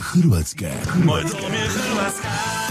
Hrvatske. Moj dom je Hrvatska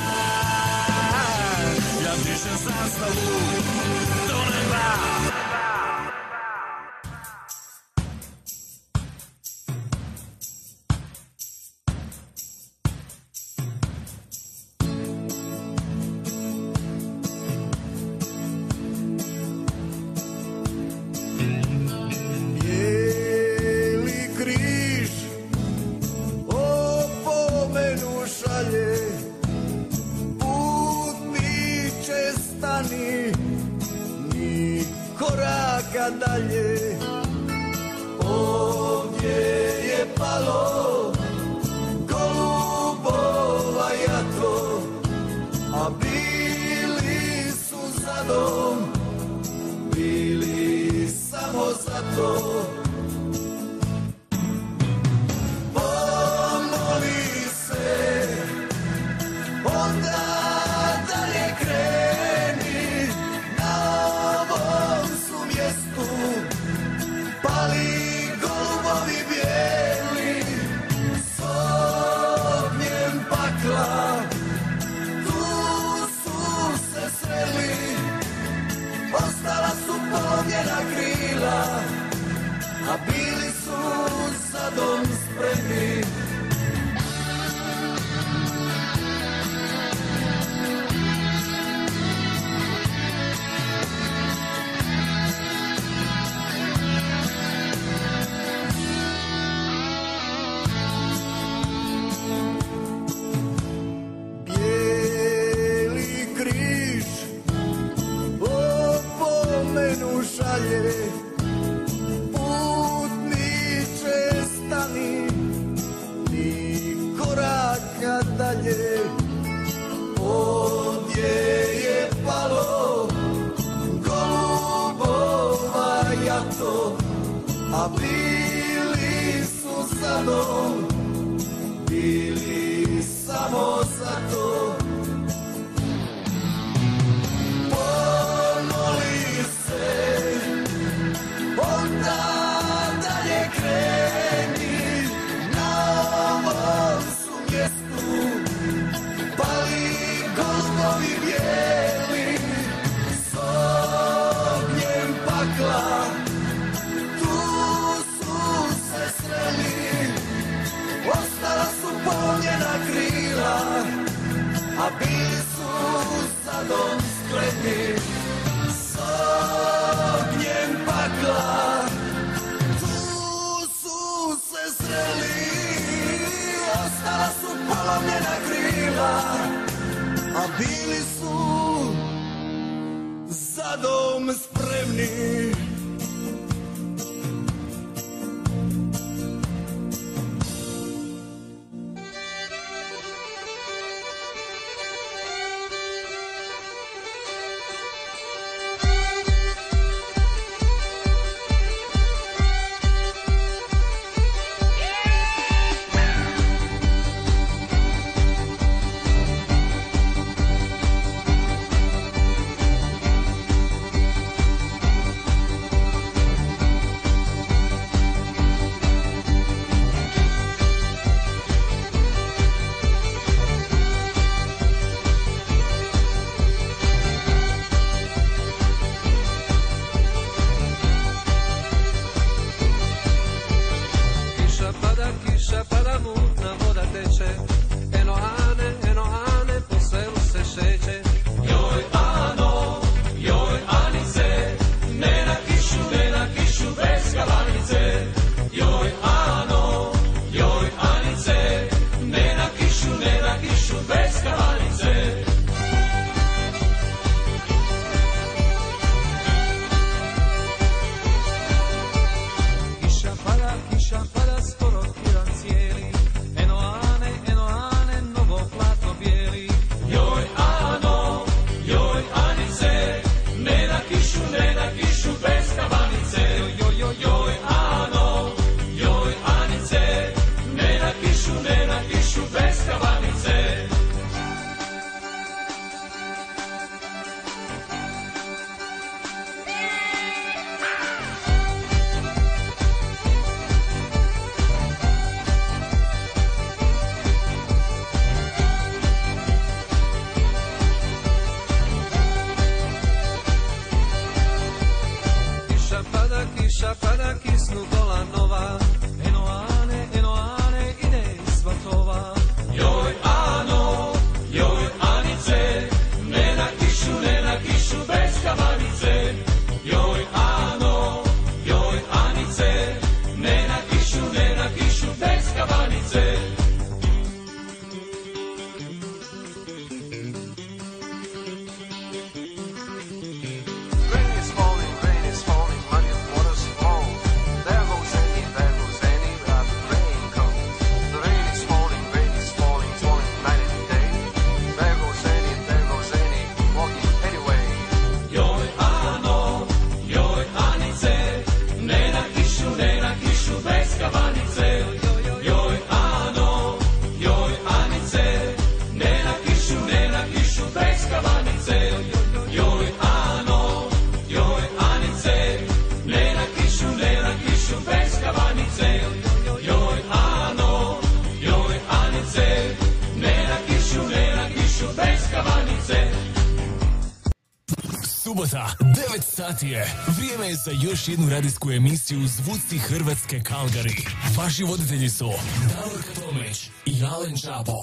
Subota, 9 sati je. Vrijeme je za još jednu radijsku emisiju Zvuci Hrvatske Kalgari. Vaši voditelji su Davorka Tomić i Alen Čapo.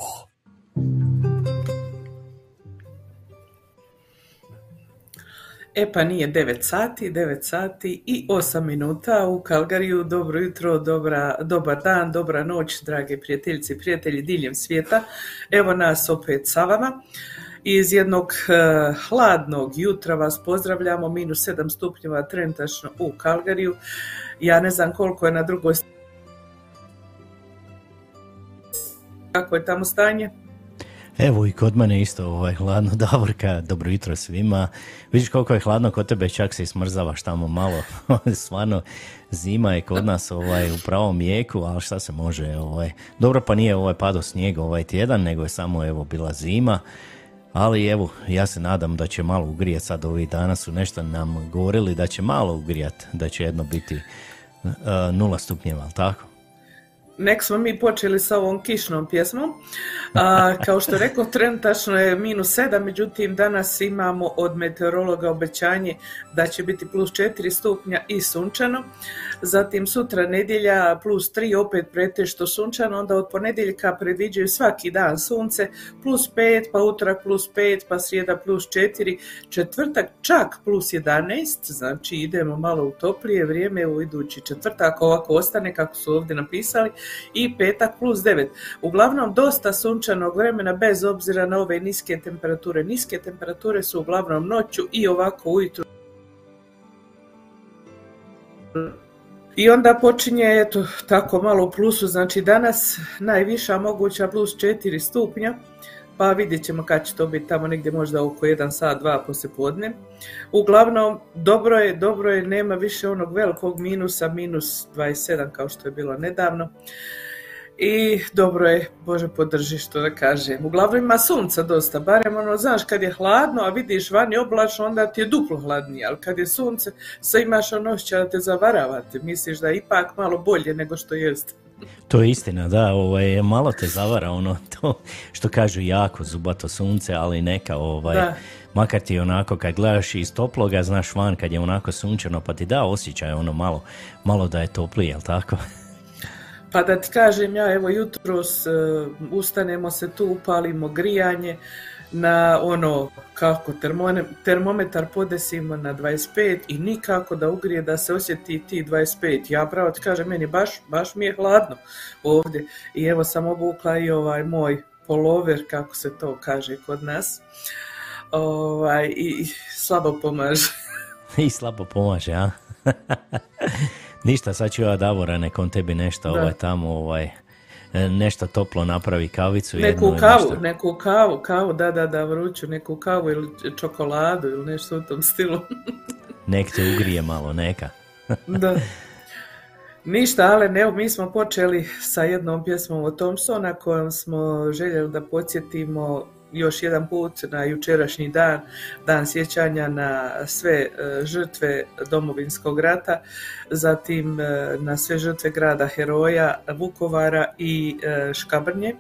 E pa nije 9 sati, 9 sati i 8 minuta u Kalgariju. Dobro jutro, dobra, dobar dan, dobra noć, drage prijateljice i prijatelji diljem svijeta. Evo nas opet sa vama. Iz jednog eh, hladnog jutra vas pozdravljamo, minus 7 stupnjeva trenutačno u Kalgariju. Ja ne znam koliko je na drugoj. Kako je tamo stanje? Evo i kod mene isto ovaj, hladno, Davorka, dobro jutro svima. Vidiš koliko je hladno kod tebe, čak se smrzavaš tamo malo. Stvarno, zima je kod nas ovaj, u pravom jeku, ali šta se može. Ovaj. Dobro pa nije ovaj pado snijeg ovaj tjedan, nego je samo evo bila zima. Ali evo, ja se nadam da će malo ugrijati sad ovih dana su nešto nam govorili da će malo ugrijati, da će jedno biti uh, nula stupnjeva, ali tako? Nek smo mi počeli sa ovom kišnom pjesmom. A, kao što rekao, trenutačno je minus 7, međutim danas imamo od meteorologa obećanje da će biti plus 4 stupnja i sunčano. Zatim sutra nedjelja plus 3, opet pretešto sunčano, onda od ponedjeljka predviđaju svaki dan sunce plus 5, pa utorak plus 5, pa srijeda plus 4, četvrtak čak plus 11, znači idemo malo u toplije vrijeme u idući četvrtak, ako ovako ostane kako su ovdje napisali, i petak plus 9. Uglavnom dosta sunčanog vremena bez obzira na ove niske temperature. Niske temperature su uglavnom noću i ovako ujutro. I onda počinje, eto, tako malo plusu, znači danas najviša moguća plus 4 stupnja, pa vidjet ćemo kad će to biti tamo negdje možda oko 1 sat, 2 poslije podne. Uglavnom, dobro je, dobro je, nema više onog velikog minusa, minus 27 kao što je bilo nedavno. I dobro je, Bože podrži što da kažem. Uglavnom ima sunca dosta, barem ono, znaš, kad je hladno, a vidiš vani oblačno, onda ti je duplo hladnije, ali kad je sunce, sve imaš ono da te zavaravate, misliš da je ipak malo bolje nego što jest. To je istina, da, ovaj, malo te zavara ono to što kažu jako zubato sunce, ali neka ovaj, Da. makar ti onako kad gledaš iz toploga, znaš van kad je onako sunčano, pa ti da osjećaj ono malo, malo da je toplije, jel tako? Pa da ti kažem ja, evo jutros e, ustanemo se tu, upalimo grijanje na ono, kako, termone- termometar podesimo na 25 i nikako da ugrije da se osjeti ti 25. Ja pravo ti kažem, meni baš, baš mi je hladno ovdje. I evo sam obukla i ovaj moj polover, kako se to kaže kod nas. Ovaj, i, slabo pomaže. I slabo pomaže, a? Ništa, sad ću ja Davora nekom tebi nešto Da. ovaj, tamo ovaj, nešto toplo napravi kavicu. jednu Neku ili kavu, nešto. neku kavu, kavu, da, da, da, vruću, neku kavu ili čokoladu ili nešto u tom stilu. Nek te ugrije malo, neka. da. Ništa, ali ne, mi smo počeli sa jednom pjesmom od Thompsona kojom smo željeli da podsjetimo još jedan put na jučerašnji dan, dan sjećanja na sve e, žrtve domovinskog rata, zatim e, na sve žrtve grada heroja Vukovara i e, Škabrnje.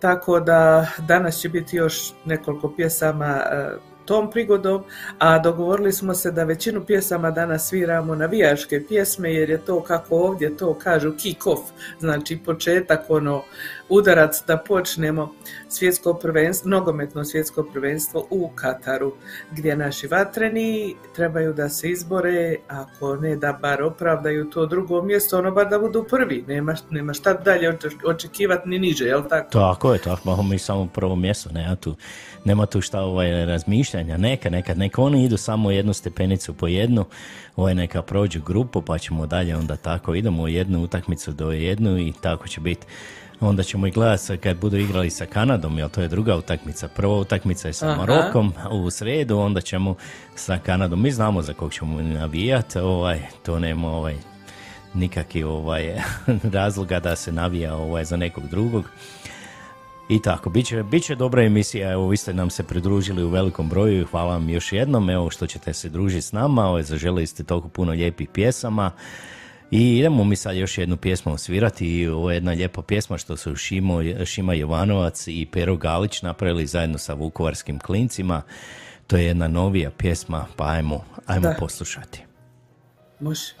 Tako da danas će biti još nekoliko pjesama tom prigodom, a dogovorili smo se da većinu pjesama danas sviramo navijaške pjesme, jer je to kako ovdje to kažu kick off, znači početak, ono, udarac da počnemo svjetsko prvenstvo, nogometno svjetsko prvenstvo u Kataru, gdje naši vatreni trebaju da se izbore, ako ne da bar opravdaju to drugo mjesto, ono bar da budu prvi, nema, nema šta dalje oče- očekivati ni niže, jel tako? Tako je, tako, mi samo prvo mjesto, nema tu, nema tu šta ovaj, razmišljanja, neka, neka, neka oni idu samo jednu stepenicu po jednu, ovaj, neka prođu grupu pa ćemo dalje onda tako, idemo jednu utakmicu do jednu i tako će biti. Onda ćemo i gledati kad budu igrali sa Kanadom, jer to je druga utakmica. Prva utakmica je sa Aha. Marokom u sredu, onda ćemo sa Kanadom. Mi znamo za kog ćemo navijati, ovaj, to nema ovaj, nikakvih ovaj, razloga da se navija ovaj, za nekog drugog. I tako, bit će, bit će dobra emisija, evo vi ste nam se pridružili u velikom broju i hvala vam još jednom, evo što ćete se družiti s nama, ovaj, zaželjeli ste toliko puno lijepih pjesama i idemo mi sad još jednu pjesmu osvirati i ovo je jedna lijepa pjesma što su Šimo, Šima Jovanovac i Pero Galić napravili zajedno sa Vukovarskim klincima, to je jedna novija pjesma, pa ajmo, ajmo Da. poslušati. Može.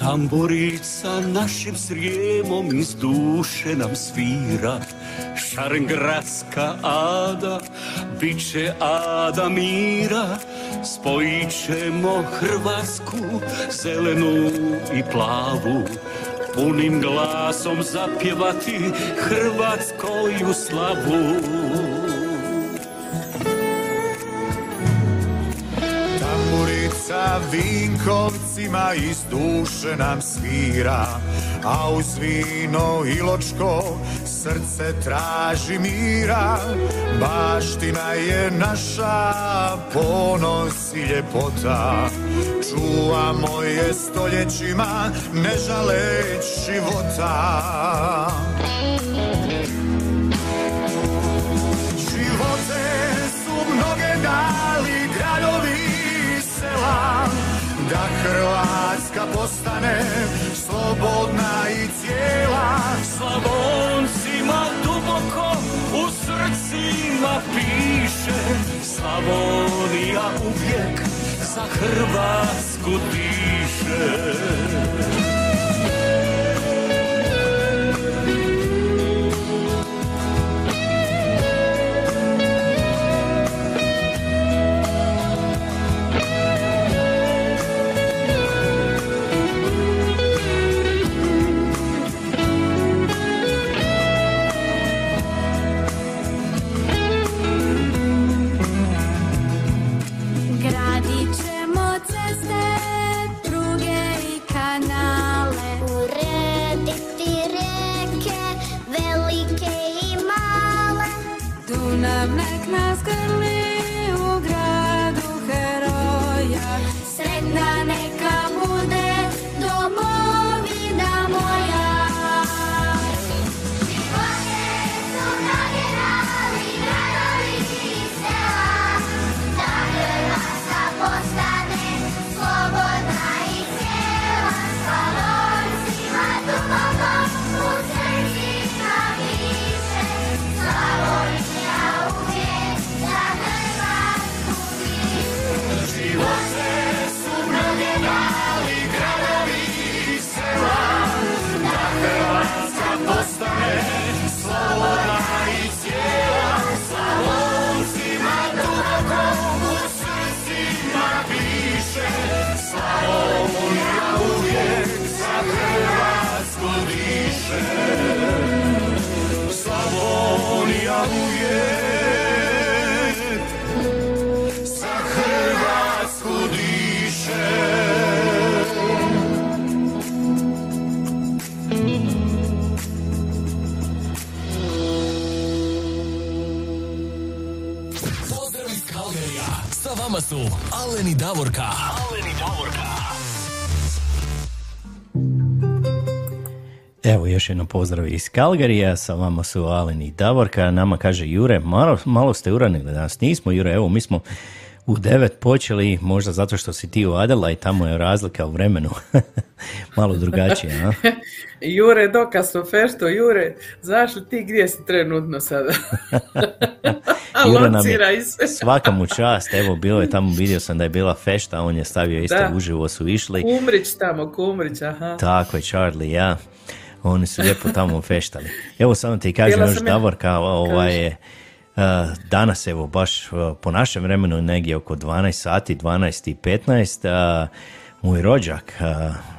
Tamburica našim srijemom iz duše nam svira. Šarengradska ada, bit će ada mira. Spojit ćemo Hrvatsku, zelenu i plavu. Punim glasom zapjevati Hrvatskoju slavu Tamburica vinkovcima iz duše nam svira. A uz vino iločko srce traži mira. Baština je naša ponos i ljepota. Čuvamo je stoljećima ne žaleć života Da Hrvatska postane slobodna i cijela. Slavoncima duboko u srcima piše. Slavonija uvijek za Hrvatsku diše Dunav nek nas grli Jedno pozdrav iz Kalgarija, sa vama su Alen i Davorka, nama kaže Jure, malo, malo ste uranili danas, nismo Jure, evo mi smo u devet počeli, možda zato što si ti u Adela i tamo je razlika u vremenu. Malo drugačije, a? Jure, dokaz o feštu, Jure, znaš li ti gdje si trenutno sada? Jure nam je svaka mu čast, evo bilo je tamo, vidio sam da je bila fešta, on je stavio isto uživo su išli. Kumrić tamo, Kumrić, aha. Tako je, Charlie, ja. Oni su lijepo tamo feštali. Evo samo ti kažem još Davorka, ovaj je danas evo baš po našem vremenu negdje oko 12 sati, 12 i 15, uh, moj rođak,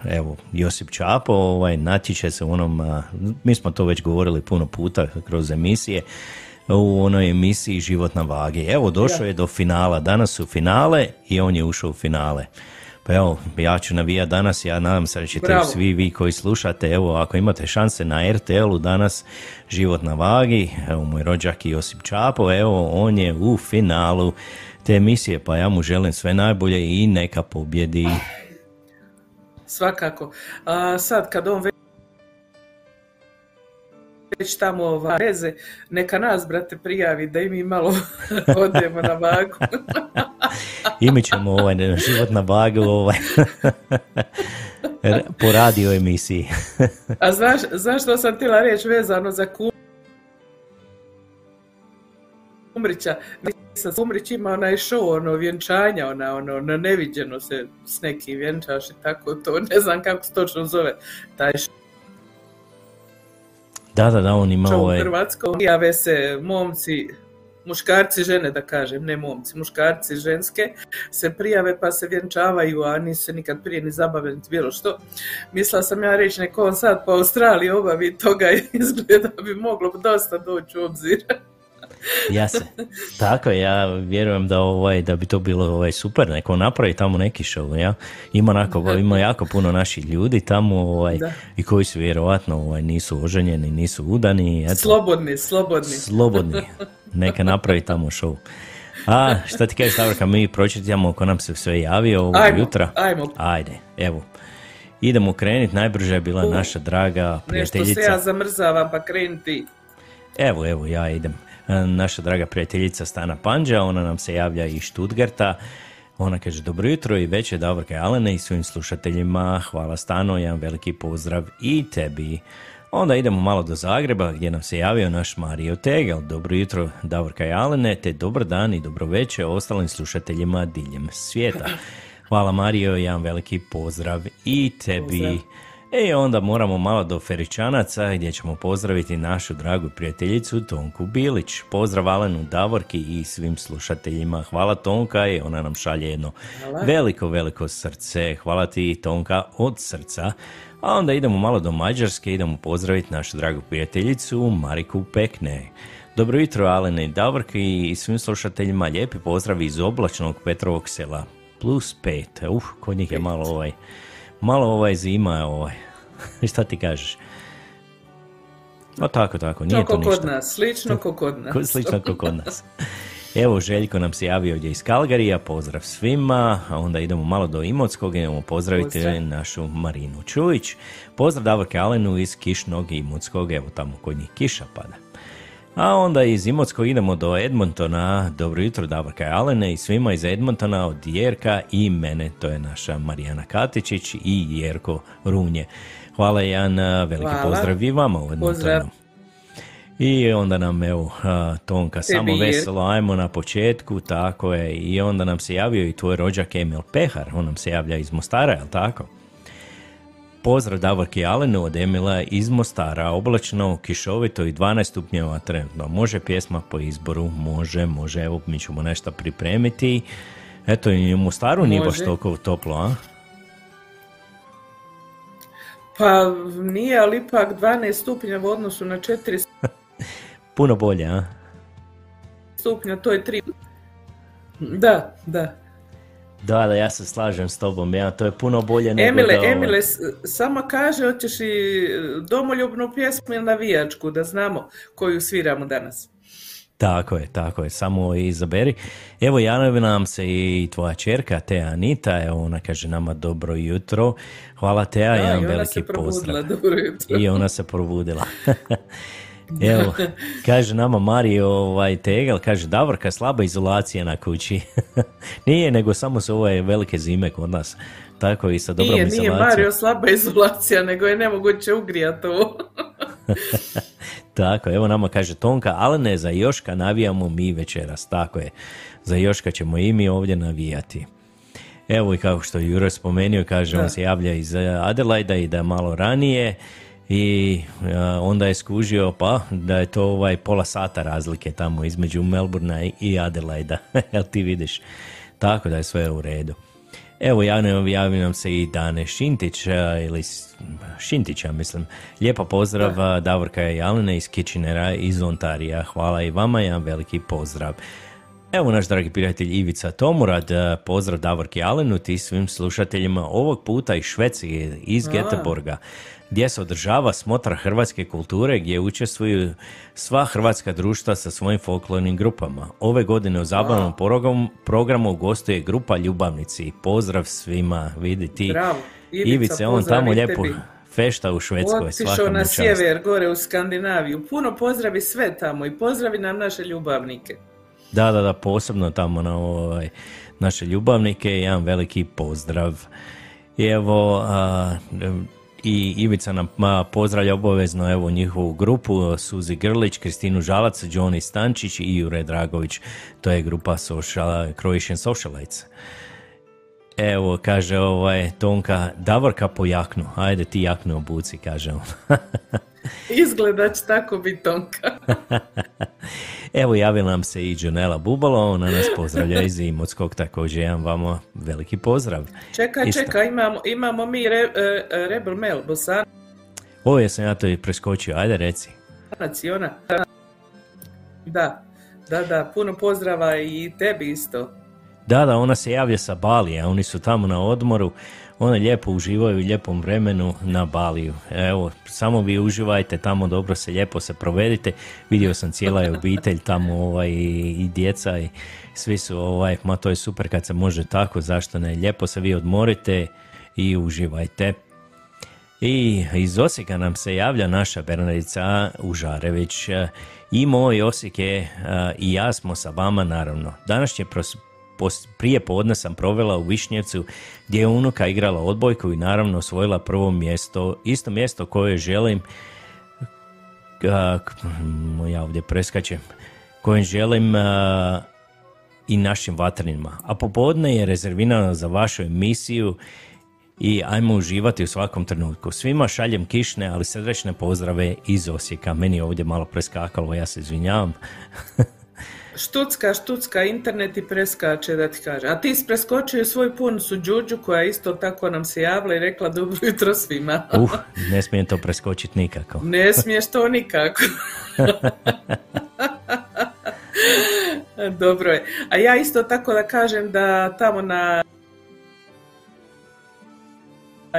evo Josip Čapo, ovaj, natječe se u onom, mi smo to već govorili puno puta kroz emisije, u onoj emisiji Život na vagi. Evo, došao je do finala, danas su finale i on je ušao u finale. Pa evo, ja ću navijat danas, ja nadam se da ćete Bravo. svi vi koji slušate, evo, ako imate šanse na RTL-u danas, Život na vagi, evo, moj rođak Josip Čapo, evo, on je u finalu te emisije, pa ja mu želim sve najbolje i neka pobjedi. Svakako. A sad kad on već tamo ova, veze, neka nas, brate, prijavi da i mi malo odemo na vagu. I mi ćemo ovaj, Život na vagu, ovaj, po radio emisiji. A znaš, znaš što sam htjela reći vezano za kum... Kumrića? Nisam Kumrić ima onaj show, ono, vjenčanja, ona, ono, na neviđeno se s nekim vjenčaš i tako to, ne znam kako se točno zove taj Da, da, da, on ima u ovaj, Hrvatskoj. Prijave se momci, muškarci, žene da kažem, ne momci, muškarci, ženske, se prijave pa se vjenčavaju, a nisu se nikad prije ni zabavili niti bilo što. Mislila sam ja reći neko on sad po Australiji obavi toga izgleda bi moglo dosta doći u obzir. Ja se. Tako je, ja vjerujem da ovaj da bi to bilo ovaj super, neko napravi tamo neki show, ja. Ima onako, ima jako puno naših ljudi tamo, ovaj Da. i koji su vjerojatno ovaj nisu oženjeni, nisu udani, eto, Slobodni, slobodni. slobodni. Neka napravi tamo show. A, šta ti kažeš, Davorka, mi pročitamo ko nam se sve javio ovog Ajmo, jutra. ajmo. Ajde, evo. Idemo krenuti, najbrže je bila naša draga Nešto prijateljica. se ja zamrzavam pa kreni ti. Evo, evo, ja idem. Naša draga prijateljica Stana Panđa, ona nam se javlja iz Štutgarta. Ona kaže, dobro jutro i večer Davorka Alene i svim slušateljima. Hvala Stano, jedan veliki pozdrav i tebi. Onda idemo malo do Zagreba gdje nam se javio naš Mario Tegel. Dobro jutro Davorka Alene, te dobar dan i dobro večer ostalim slušateljima diljem svijeta. Hvala Mario, jedan veliki pozdrav i tebi. Pozdrav. E onda moramo malo do Feričanaca gdje ćemo pozdraviti našu dragu prijateljicu Tonku Bilić. Pozdrav Alenu Davorki i svim slušateljima. Hvala Tonka i ona nam šalje jedno veliko, veliko srce. Hvala ti Tonka od srca. A onda idemo malo do Mađarske, idemo pozdraviti našu dragu prijateljicu Mariku Pekne. Dobro jutro Alene i Davorki i svim slušateljima. Lijepi pozdrav iz oblačnog Petrovog sela. Plus pet. Uh, kod njih je malo ovaj malo ovaj zima je ovaj. Šta ti kažeš? No tako, tako, nije to ništa. kod nas, slično ko kod nas. Ko- Slično kao kod nas. Evo, Željko nam se javio ovdje iz Kalgarija, pozdrav svima, a onda idemo malo do Imotskog, idemo pozdraviti Pozdrav. našu Marinu Čujić. Pozdrav Davorke Alenu iz Kišnog Imotskog, evo tamo kod njih kiša pada. A onda iz Imotskog idemo do Edmontona. Dobro jutro Davorka i Alene i svima iz Edmontona od Jerka i mene, to je naša Marijana Katičić i Jerko Runje. Hvala Jan, veliki Hvala. pozdrav i vama u Edmontonu. Pozdrav. I onda nam, evo, Tonka, samo Tebi je. veselo, ajmo na početku, tako je. I onda nam se javio i tvoj rođak Emil Pehar, on nam se javlja iz Mostara, jel tako? Pozdrav Davorki Alenu od Emila iz Mostara, oblačno, kišovito i 12 stupnjeva trenutno. Može pjesma po izboru, može, može, evo mi ćemo nešto pripremiti. Eto, i u Mostaru nije baš toliko toplo, a? Pa nije, ali ipak 12 stupnja u odnosu na 4 Puno bolje, a? stupnja, to je 3. Da, da. Da, da, ja se slažem s tobom, ja, to je puno bolje nego Emile, da, ovaj, Emile, s- samo kaže, hoćeš i domoljubnu pjesmu ili navijačku, da znamo koju sviramo danas. Tako je, tako je, samo izaberi. Evo javila nam se i tvoja čerka, Teja Anita, evo ona kaže nama dobro jutro. Hvala Teja, Da, jedan i ona veliki se probudila, pozdrav. dobro jutro. I ona se probudila. Evo, kaže nama Mario ovaj, Tegel, kaže Davorka, slaba izolacija na kući. nije, nego samo su ove velike zime kod nas. Tako i sa dobrom Nije, nije izolacijom. Mario slaba izolacija, nego je nemoguće ugrijati ovo. Tako, evo nama kaže Tonka, ali ne, za Joška navijamo mi večeras, tako je. Za Joška ćemo i mi ovdje navijati. Evo i kako što je Jure spomenuo, kaže, on se javlja iz Adelaida i da malo ranije i eh, onda je skužio pa da je to ovaj pola sata razlike tamo između Melbourna i Adelaida, jel ti vidiš? Tako da je sve u redu. Evo, javio, javio nam se i Dane Šintić, a, ili Šintića, mislim. Lijepa pozdrav a, Davorka i Alene iz Kitchenera iz Ontarija. Hvala i vama, jedan veliki pozdrav. Evo naš dragi prijatelj Ivica Tomurad, pozdrav Davorki Alenu i svim slušateljima ovog puta iz Švedske, iz Göteborga, gdje se održava smotra hrvatske kulture gdje učestvuju sva hrvatska društva sa svojim folklornim grupama. Ove godine u zabavnom programu, programu gostuje grupa Ljubavnici. Pozdrav svima, vidi ti. Bravo. Ivica, Ivice, on tamo lijepo fešta u Švedskoj. Otišao na čast. sjever, gore u Skandinaviju. Puno pozdravi sve tamo i pozdravi nam naše ljubavnike. Da, da, da, posebno tamo na ovaj, naše ljubavnike, jedan veliki pozdrav. I evo, a, i Ivica nam pozdravlja obavezno evo njihovu grupu, Suzi Grlić, Kristinu Žalac, Johnny Stančić i Jure Dragović. To je grupa social, Croatian Socialites. Evo, kaže ovaj, Tonka, Davorka po jaknu. Ajde ti jaknu obuci, kaže on. Izgleda će tako biti Tonka. Evo javila nam se i Jonela Bubalo, ona nas pozdravlja iz Imotskog, također jedan vama veliki pozdrav. Čekaj, Isto. čekaj, imamo, imamo mi re, e, Rebel Mel, Bosanac Ovo jesam ja to i preskočio, ajde reci. Da, da, da, puno pozdrava i tebi isto. Da, da, ona se javlja sa Balija, oni su tamo na odmoru, one lijepo uživaju u lijepom vremenu na Baliju. Evo, samo vi uživajte tamo, dobro se, lijepo se provedite. Vidio sam cijela je obitelj tamo ovaj, i, djeca i svi su, ovaj, ma to je super kad se može tako, zašto ne, lijepo se vi odmorite i uživajte. I iz Osijeka nam se javlja naša Bernardica Užarević. I moj Osijek je, i ja smo sa vama naravno. Današnje pros, pos- prije podne sam provela u Višnjevcu gdje je unuka igrala odbojku i naravno osvojila prvo mjesto, isto mjesto koje želim ja ovdje preskačem kojem želim i našim vatrenima. A popodne je rezervirano za vašu emisiju i ajmo uživati u svakom trenutku. Svima šaljem kišne, ali srdečne pozdrave iz Osijeka. Meni je ovdje malo preskakalo, ja se izvinjavam. Štucka, štucka, internet i preskače da ti kaže. A ti si preskočio svoju punicu Đuđu koja isto tako nam se javila i rekla dobro jutro svima. Uh, ne smijem to preskočiti nikako. Ne smiješ to nikako. Dobro je. A ja isto tako da kažem da tamo na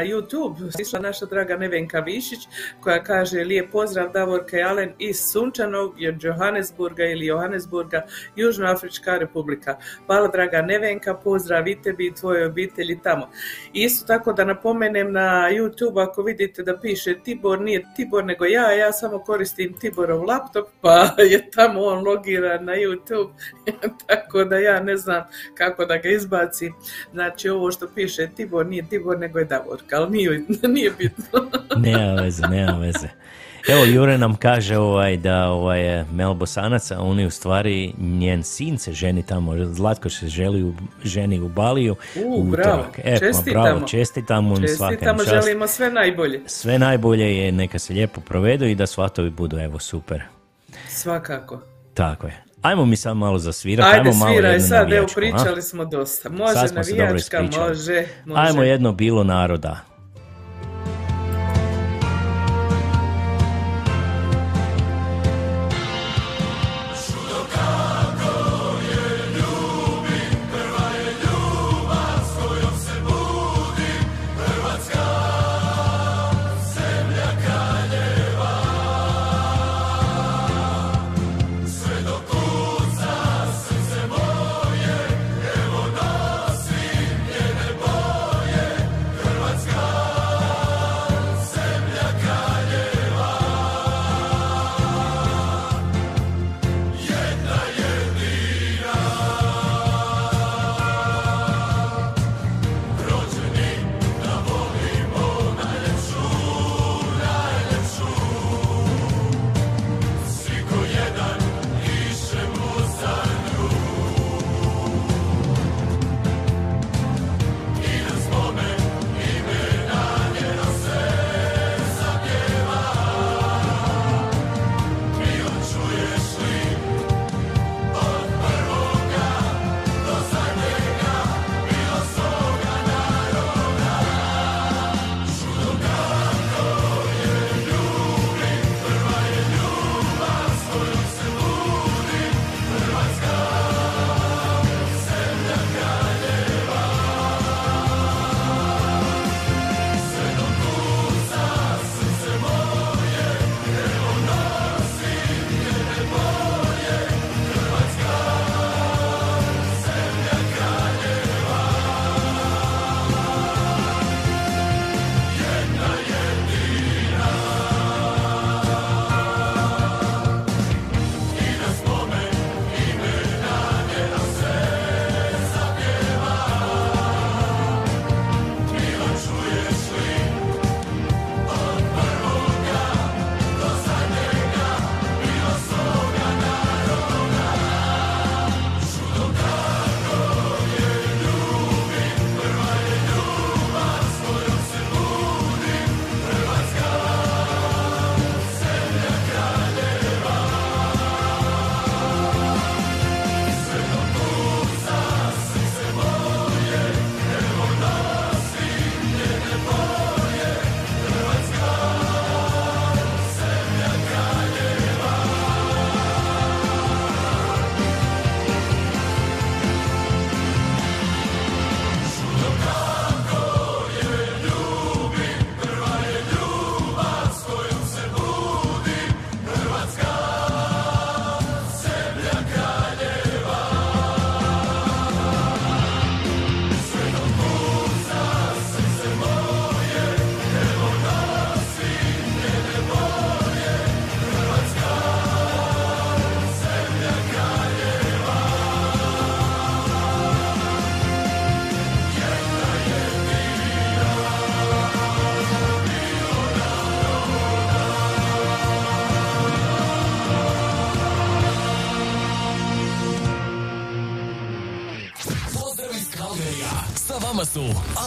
YouTube stisla naša draga Nevenka Višić koja kaže lijep pozdrav Davorka i Alen iz Sunčanog Johannesburga ili Johannesburga, Južnoafrička republika. Hvala draga Nevenka, pozdrav i tebi i tvojoj obitelji tamo. Isto tako da napomenem na YouTube ako vidite da piše Tibor, nije Tibor nego ja, ja samo koristim Tiborov laptop pa je tamo on logiran na YouTube tako da ja ne znam kako da ga izbacim. Znači ovo što piše Tibor nije Tibor nego je Davorka, ali nije, nije bitno. Nema veze, nema veze. Evo, Jure nam kaže ovaj, da ovaj, Mel Bosanac, a on je u stvari njen sin se ženi tamo, Zlatko se želi u, ženi u Baliju U, u bravo. E, pa Čestitamo. bravo, svaka im Čestitamo, čast. želimo sve najbolje. Sve najbolje je, neka se lijepo provedu i da svatovi budu, evo, super. Svakako. Tako je. Ajmo mi sad malo zasvirati, Ajde, ajmo malo sviraj jednu sad, evo a? pričali smo dosta. Može Sad navijačka, može, može. Ajmo jedno bilo naroda.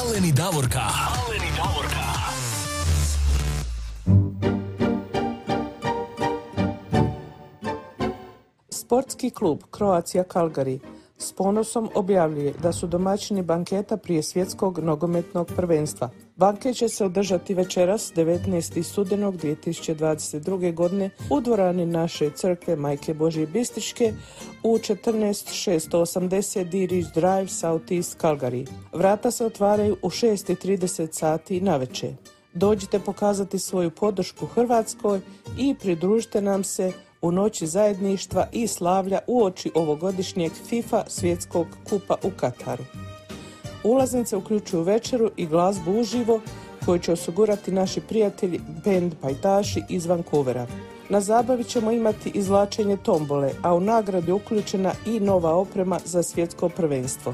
Aleni Davorka. Aleni Davorka. Sportski klub Croatia Calgary s ponosom objavljuje da su domaćini banketa prije svjetskog nogometnog prvenstva. Banket će se održati večeras 19. studenog 2022. godine u dvorani naše crkve Majke Božje Bističke u 14680 Deerage Drive South East Calgary. Vrata se otvaraju u 6.30 sati na večer. Dođite pokazati svoju podršku Hrvatskoj i pridružite nam se u noći zajedništva i slavlja uoči ovogodišnjeg FIFA svjetskog kupa u Kataru. Ulaznice uključuju večeru i glazbu uživo koju će osigurati naši prijatelji band Pajtaši iz Vancouvera. Na zabavi ćemo imati izvlačenje tombole, a u nagradi uključena i nova oprema za svjetsko prvenstvo.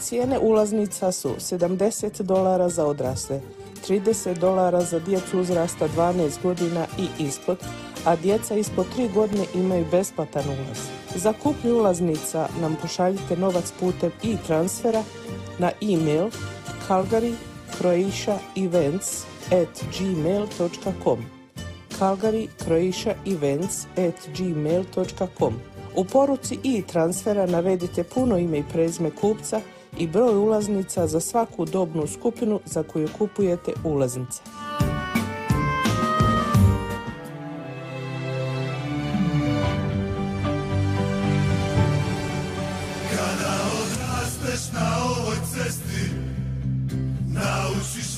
Cijene ulaznica su 70 dolara za odrasle, 30 dolara za djecu uzrasta 12 godina i ispod, a djeca ispod 3 godine imaju besplatan ulaz. Za kupnju ulaznica nam pošaljite novac putem e-transfera na e-mail calgarycroatiaevents at gmail.com Calgary Croatia Events at gmail.com U poruci i transfera navedite puno ime i prezime kupca i broj ulaznica za svaku dobnu skupinu za koju kupujete ulaznice.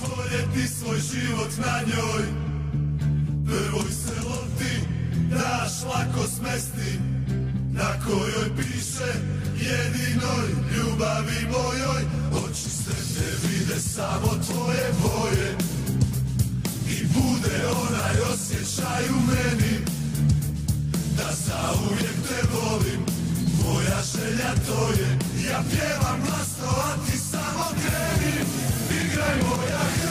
Voljeti svoj život na njoj lako smesti Na kojoj piše jedinoj ljubavi mojoj. Oči se ne vide samo tvoje boje. I bude onaj osjećaj u meni Da zauvijek te volim. Moja želja to je Ja pjevam glasno, a ti samo kreni. Igraj moja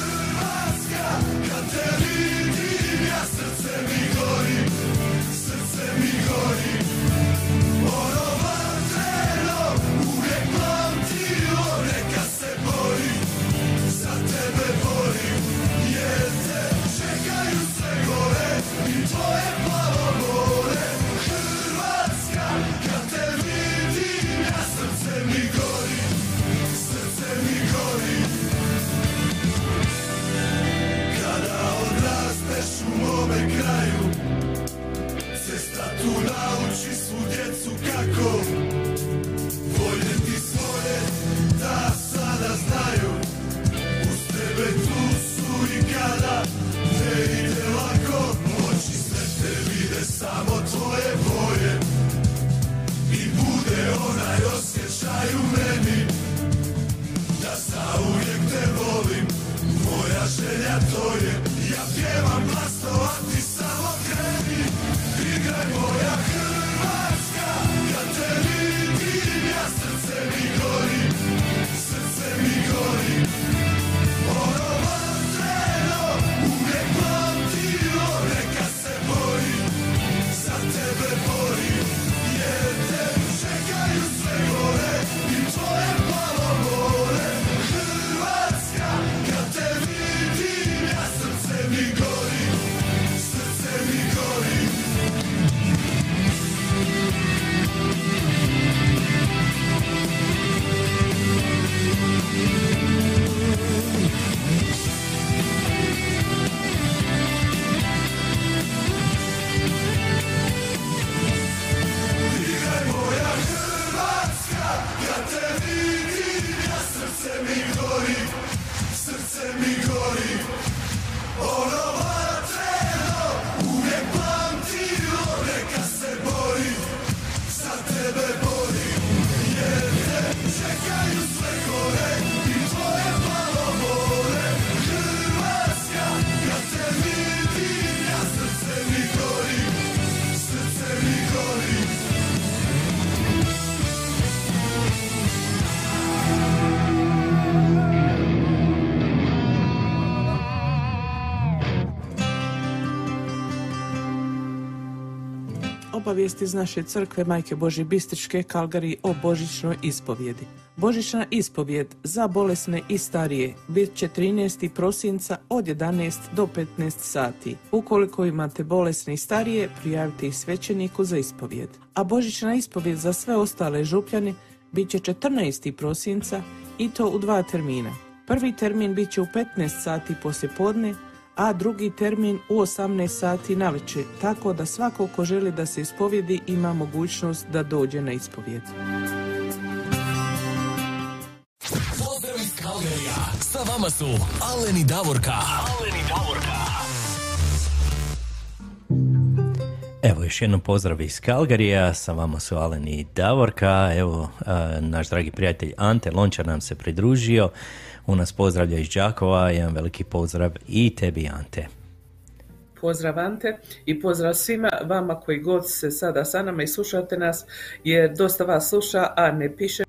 Obavijesti iz naše crkve Majke Božje Bistričke Kalgari o božićnoj ispovjedi. Božićna ispovjed za bolesne i starije bit će 13. prosinca od 11 do 15 sati. Ukoliko imate bolesne i starije, prijavite ih svećeniku za ispovjed. A Božićna ispovjed za sve ostale župljane bit će 14. prosinca i to u dva termina. Prvi termin bit će u 15 sati poslje podne, a drugi termin u 18 sati navečer, tako da svako ko želi da se ispovjedi ima mogućnost da dođe na ispovjed. Pozdrav iz Kalgarija. Sa vama su Alen i Davorka. Alen i Davorka. Evo još jednom pozdrav iz Kalgarija, sa vama su Alen i Davorka, evo naš dragi prijatelj Ante Lončar nam se pridružio, u nas pozdravlja iz Đakova, jedan veliki pozdrav i tebi Ante. Pozdrav Ante i pozdrav svima vama koji god se sada sa nama i slušate nas, jer dosta vas sluša, a ne piše.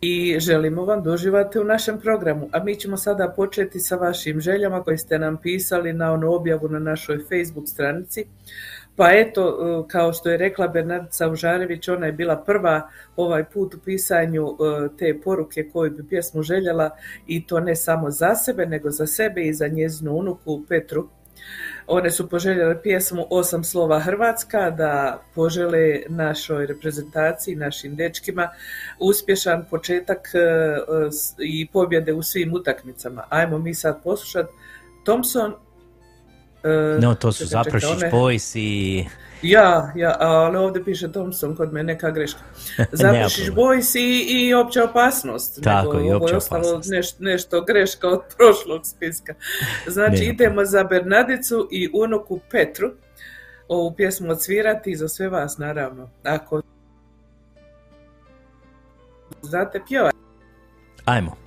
I želimo vam da uživate u našem programu. A mi ćemo sada početi sa vašim željama koje ste nam pisali na onu objavu na našoj Facebook stranici. Pa eto, kao što je rekla Bernardica Užarević, ona je bila prva ovaj put u pisanju e, te poruke koju bi pjesmu željela i to ne samo za sebe, nego za sebe i za njezinu unuku Petru. One su poželjele pjesmu Osam slova Hrvatska da požele našoj reprezentaciji, našim dečkima uspješan početak e, i pobjede u svim utakmicama. Ajmo mi sad poslušati Thompson. E, No, to su one- Boys i... Ja, ja, ali ovdje piše Thompson, kod mene neka greška. Problem. Boys i, i opća opasnost. Tako, nego i ovo je opća ostalo opasnost. neš- nešto greška od prošlog spiska. Znači, Nema idemo za Bernadicu i unuku Petru ovu pjesmu odsvirati za sve vas, naravno. Ako znate pjevati. Ajmo.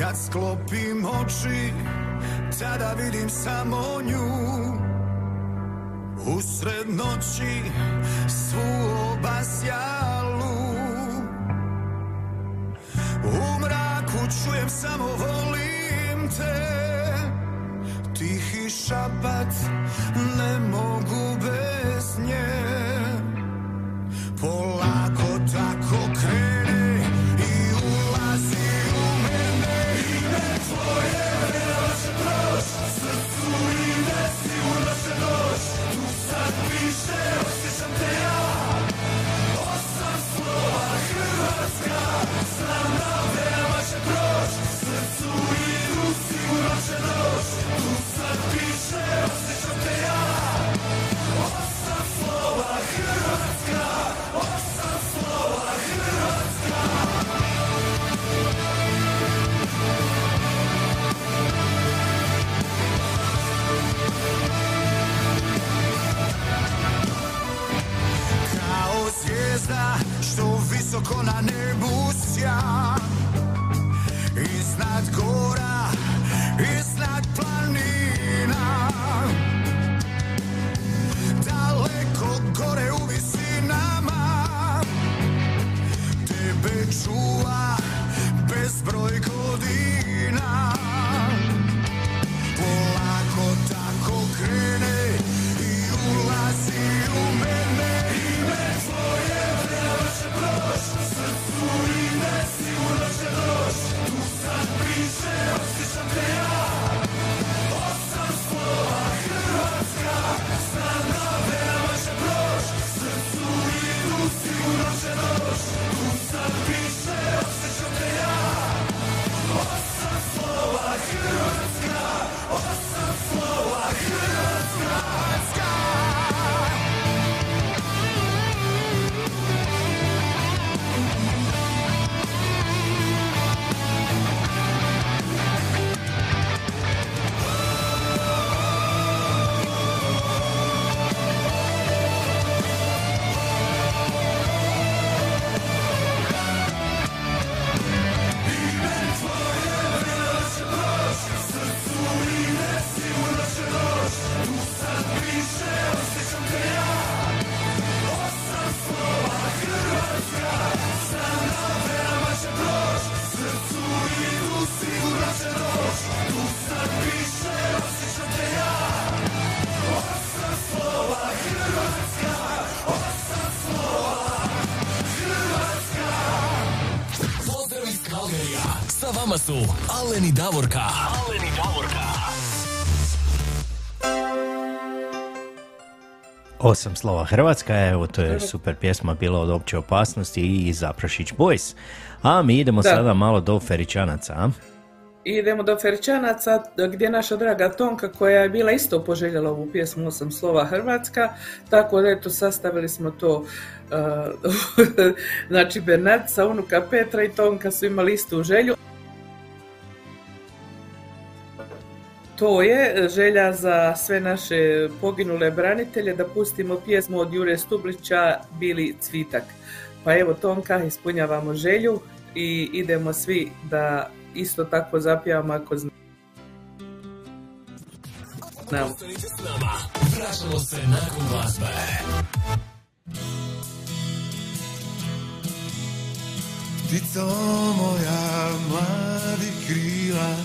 Kad sklopim oči, tada vidim samo nju. Usred noći, svu obasjalu. U mraku čujem samo volim te. Tihi šapat, ne mogu bez nje. Polako tako krene visoko na nebu sja Iznad gora, iznad planina. Daleko gore u visinama. Tebe čuva bezbroj godina. Polako tako krene i ulazi u mene su Alen i Davorka. Alen i Davorka. Osam slova Hrvatska, evo to je super pjesma bila od opće opasnosti i Zaprašić Boys. A mi idemo Da. sada malo do Feričanaca, a? Idemo do Feričanaca gdje je naša draga Tonka koja je bila isto poželjela ovu pjesmu Osam slova Hrvatska, tako da eto sastavili smo to uh, znači Bernardica, unuka Petra i Tonka su imali istu želju. To je želja za sve naše poginule branitelje da pustimo pjesmu od Jure Stublića Bili cvitak. Pa evo Tonka, ispunjavamo želju i idemo svi da isto tako zapijamo ako znamo. Ostanite se nakon moja mladi krila,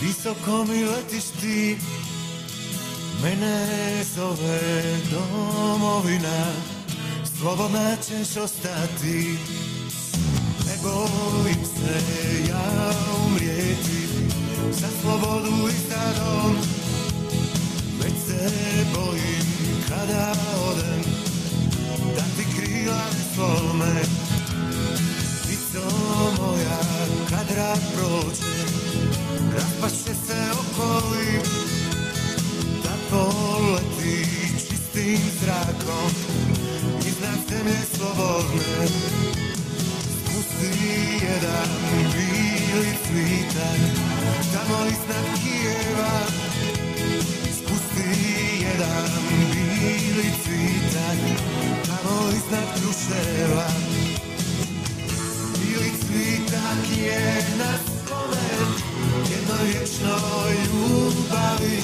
visoko mi letiš ti, mene zove domovina, slobodna ćeš ostati. Ne bojim se ja umrijeti, za slobodu i za dom, već se bojim kada odem, da ti krila ne slome. Ptico moja, kad rak prođe, raspaše se okoli, da poleti čistim zrakom, iznad zemlje slobodne. Spusti jedan bili cvitak, tamo iznad Kijeva, Spusti jedan bili cvitak, tamo iznad Kruševa. Bili cvitak jednoj vječnoj ljubavi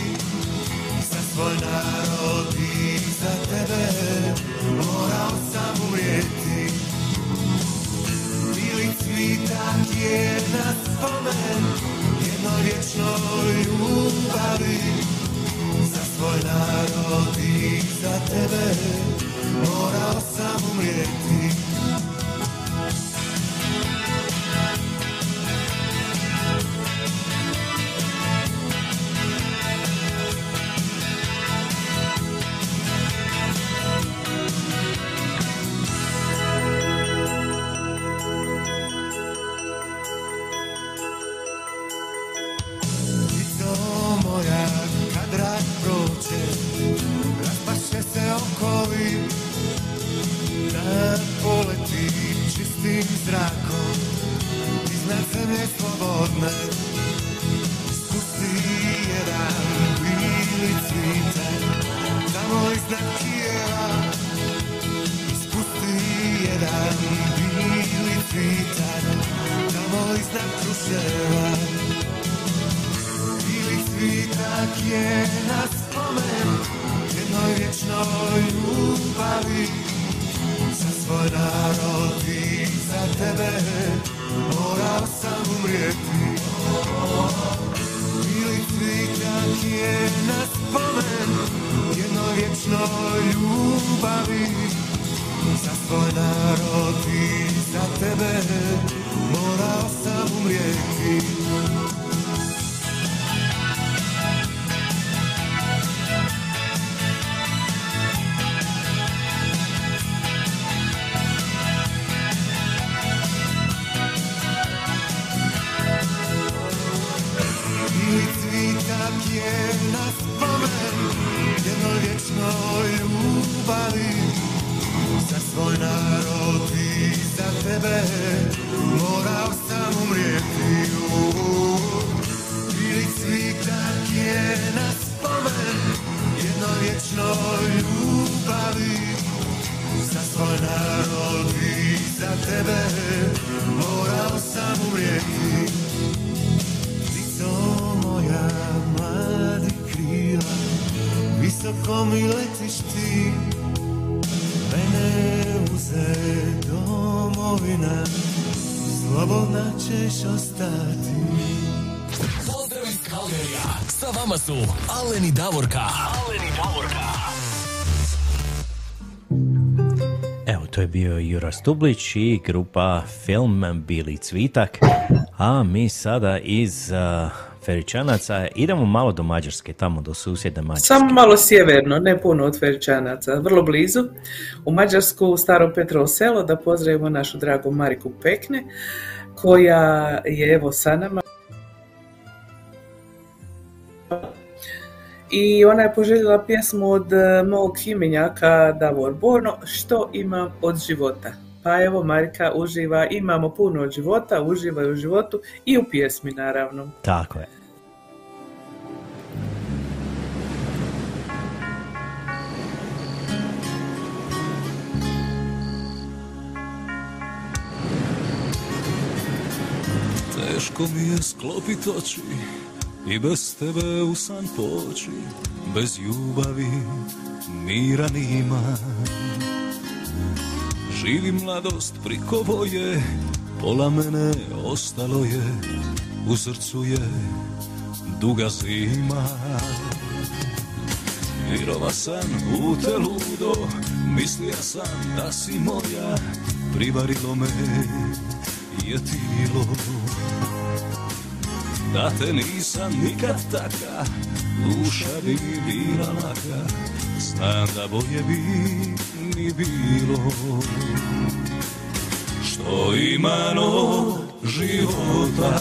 Za svoj narod i za tebe morao sam umrijeti Bili cvitak je na spomen jednoj vječnoj ljubavi Za svoj narod i za tebe morao sam umrijeti Davorka. Alen i Davorka. Evo, to je bio Jura Stublić i grupa Film Bili Cvitak. A mi sada iz uh, Feričanaca idemo malo do Mađarske, tamo do susjedne Mađarske. Samo malo sjeverno, ne puno od Feričanaca, vrlo blizu. U Mađarsku, u Staro Petrovo selo, da pozdravimo našu dragu Mariku Pekne, koja je evo sa nama. I ona je poželjela pjesmu od e, mog imenjaka Davor Borno, Što imam od života. Pa evo Marika uživa, imamo puno od života, uživaj u životu i u pjesmi naravno. Tako je. Teško mi je sklopit oči i bez tebe u san poći, bez ljubavi mira nima. Živim mladost prikovo je, pola mene ostalo je, u srcu je duga zima. Virova sam u te ludo, mislija sam da si moja, privarilo me je tilo. Da te nisam nikad taka, duša bi bila laka, znam da bolje bi ni bilo. Što ima no života,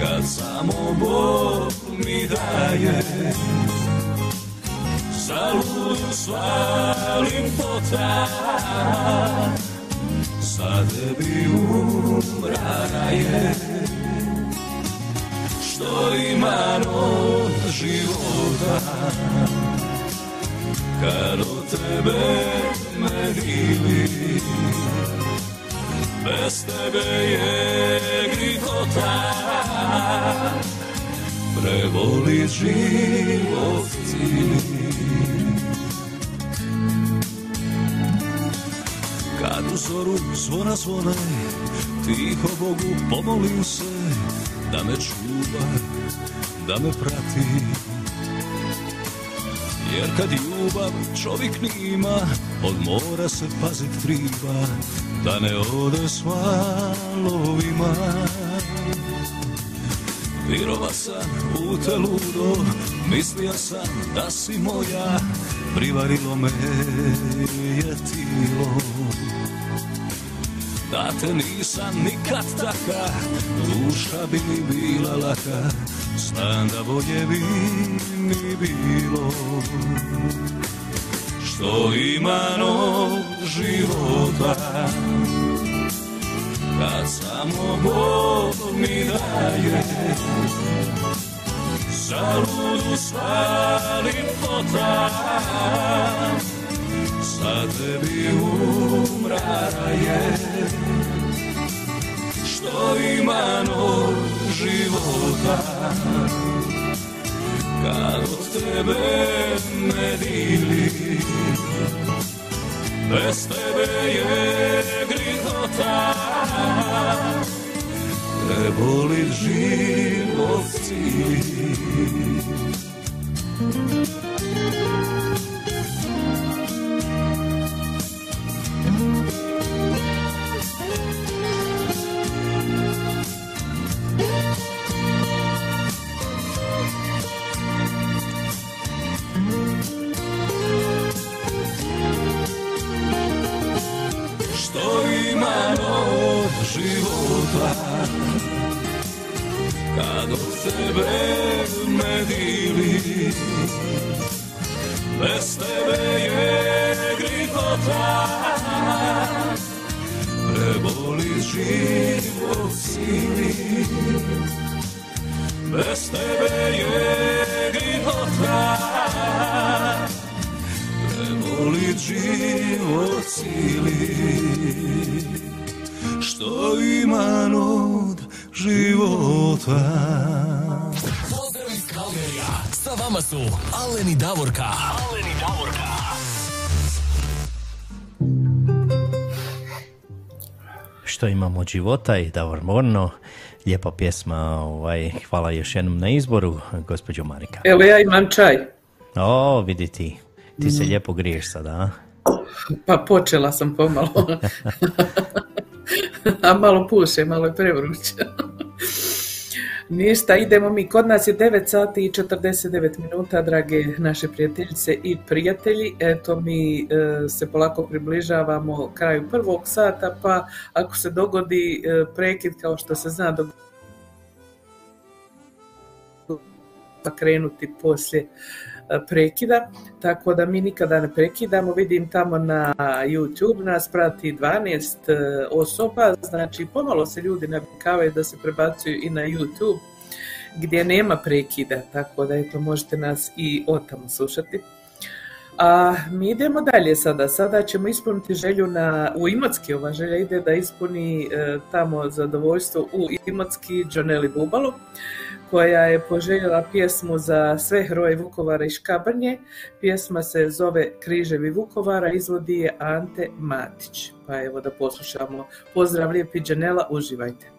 kad samo Bog mi daje, Saludu svalim pota, za tebi umrana je. Što ima od života kad od tebe me divi bez tebe je grihota. Prevoli život cijeli Kad u zoru zvona zvone, tiho Bogu pomolim se, da me čuva, da me prati. Jer kad ljubav čovjek nima, od mora se pazit triba, da ne ode s valovima. Virova sam u te ludo, mislija sam da si moja, privarilo me je tilo. Da te nisam nikad taka, duša bi mi bila laka, znam da bolje bi mi bilo. Što ima no života, kad samo Bog mi daje, Saludu svalim pota, sa tebi umrara je, što ima no života, kad od tebe me dili, bez tebe je grihota, ne boli život cijeli. Života. Kad od tebe me dili Bez tebe je grihota. Preboli život sili Bez tebe je grihota. Prebolit život sili Što ima od života Pozdrav iz Kalgerija. Sa vama su Alen i Davorka. Alen i Davorka. Što imamo od života i Davor Morno. Lijepa pjesma, ovaj, hvala još jednom na izboru, gospođo Marika. Evo ja imam čaj. O, vidi ti, ti se lijepo griješ sada, a? Pa počela sam pomalo. A malo puše, malo je prevruće. Ništa, idemo mi. Kod nas je 9 sati i 49 minuta, drage naše prijateljice i prijatelji. Eto, mi e, se polako približavamo kraju prvog sata, pa ako se dogodi e, prekid, kao što se zna dogoditi, pa krenuti poslije prekida, tako da mi nikada ne prekidamo. Vidim tamo na YouTube nas prati 12 e, osoba, znači pomalo se ljudi navikavaju da se prebacuju i na YouTube gdje nema prekida, tako da eto možete nas i od tamo slušati. A mi idemo dalje sada. Sada ćemo ispuniti želju na, u Imotski. Ova želja ide da ispuni e, tamo zadovoljstvo u Imotski Džoneli Bubalo koja je poželjela pjesmu za sve heroje Vukovara i Škabrnje. Pjesma se zove Križevi Vukovara, izvodi je Ante Matić. Pa evo da poslušamo. Pozdrav lijepi Džanela, uživajte.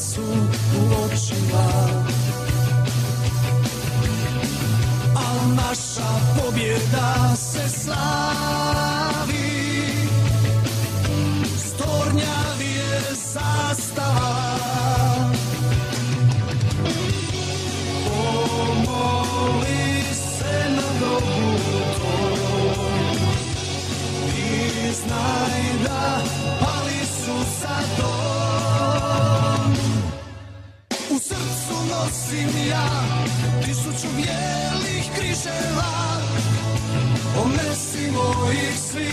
Su u očima. Al naša pobjeda se slavi ponesimo ih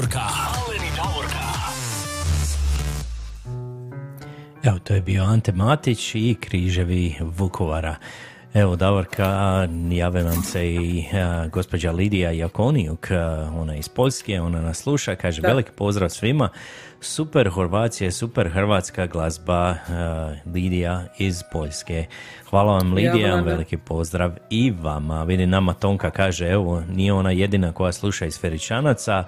Davorka. Alen i Davorka. Evo, to je bio Ante Matić i Križevi Vukovara. Evo, Davorka, jave nam se i a, gospođa Lidija Jakonijuk, a, ona je iz Poljske, ona nas sluša, kaže Da. veliki pozdrav svima, super Horvacije, super hrvatska glazba, a, Lidija iz Poljske. Hvala vam Lidija, veliki pozdrav i vama. Vidi, nama Tonka kaže, evo, nije ona jedina koja sluša iz Feričanaca,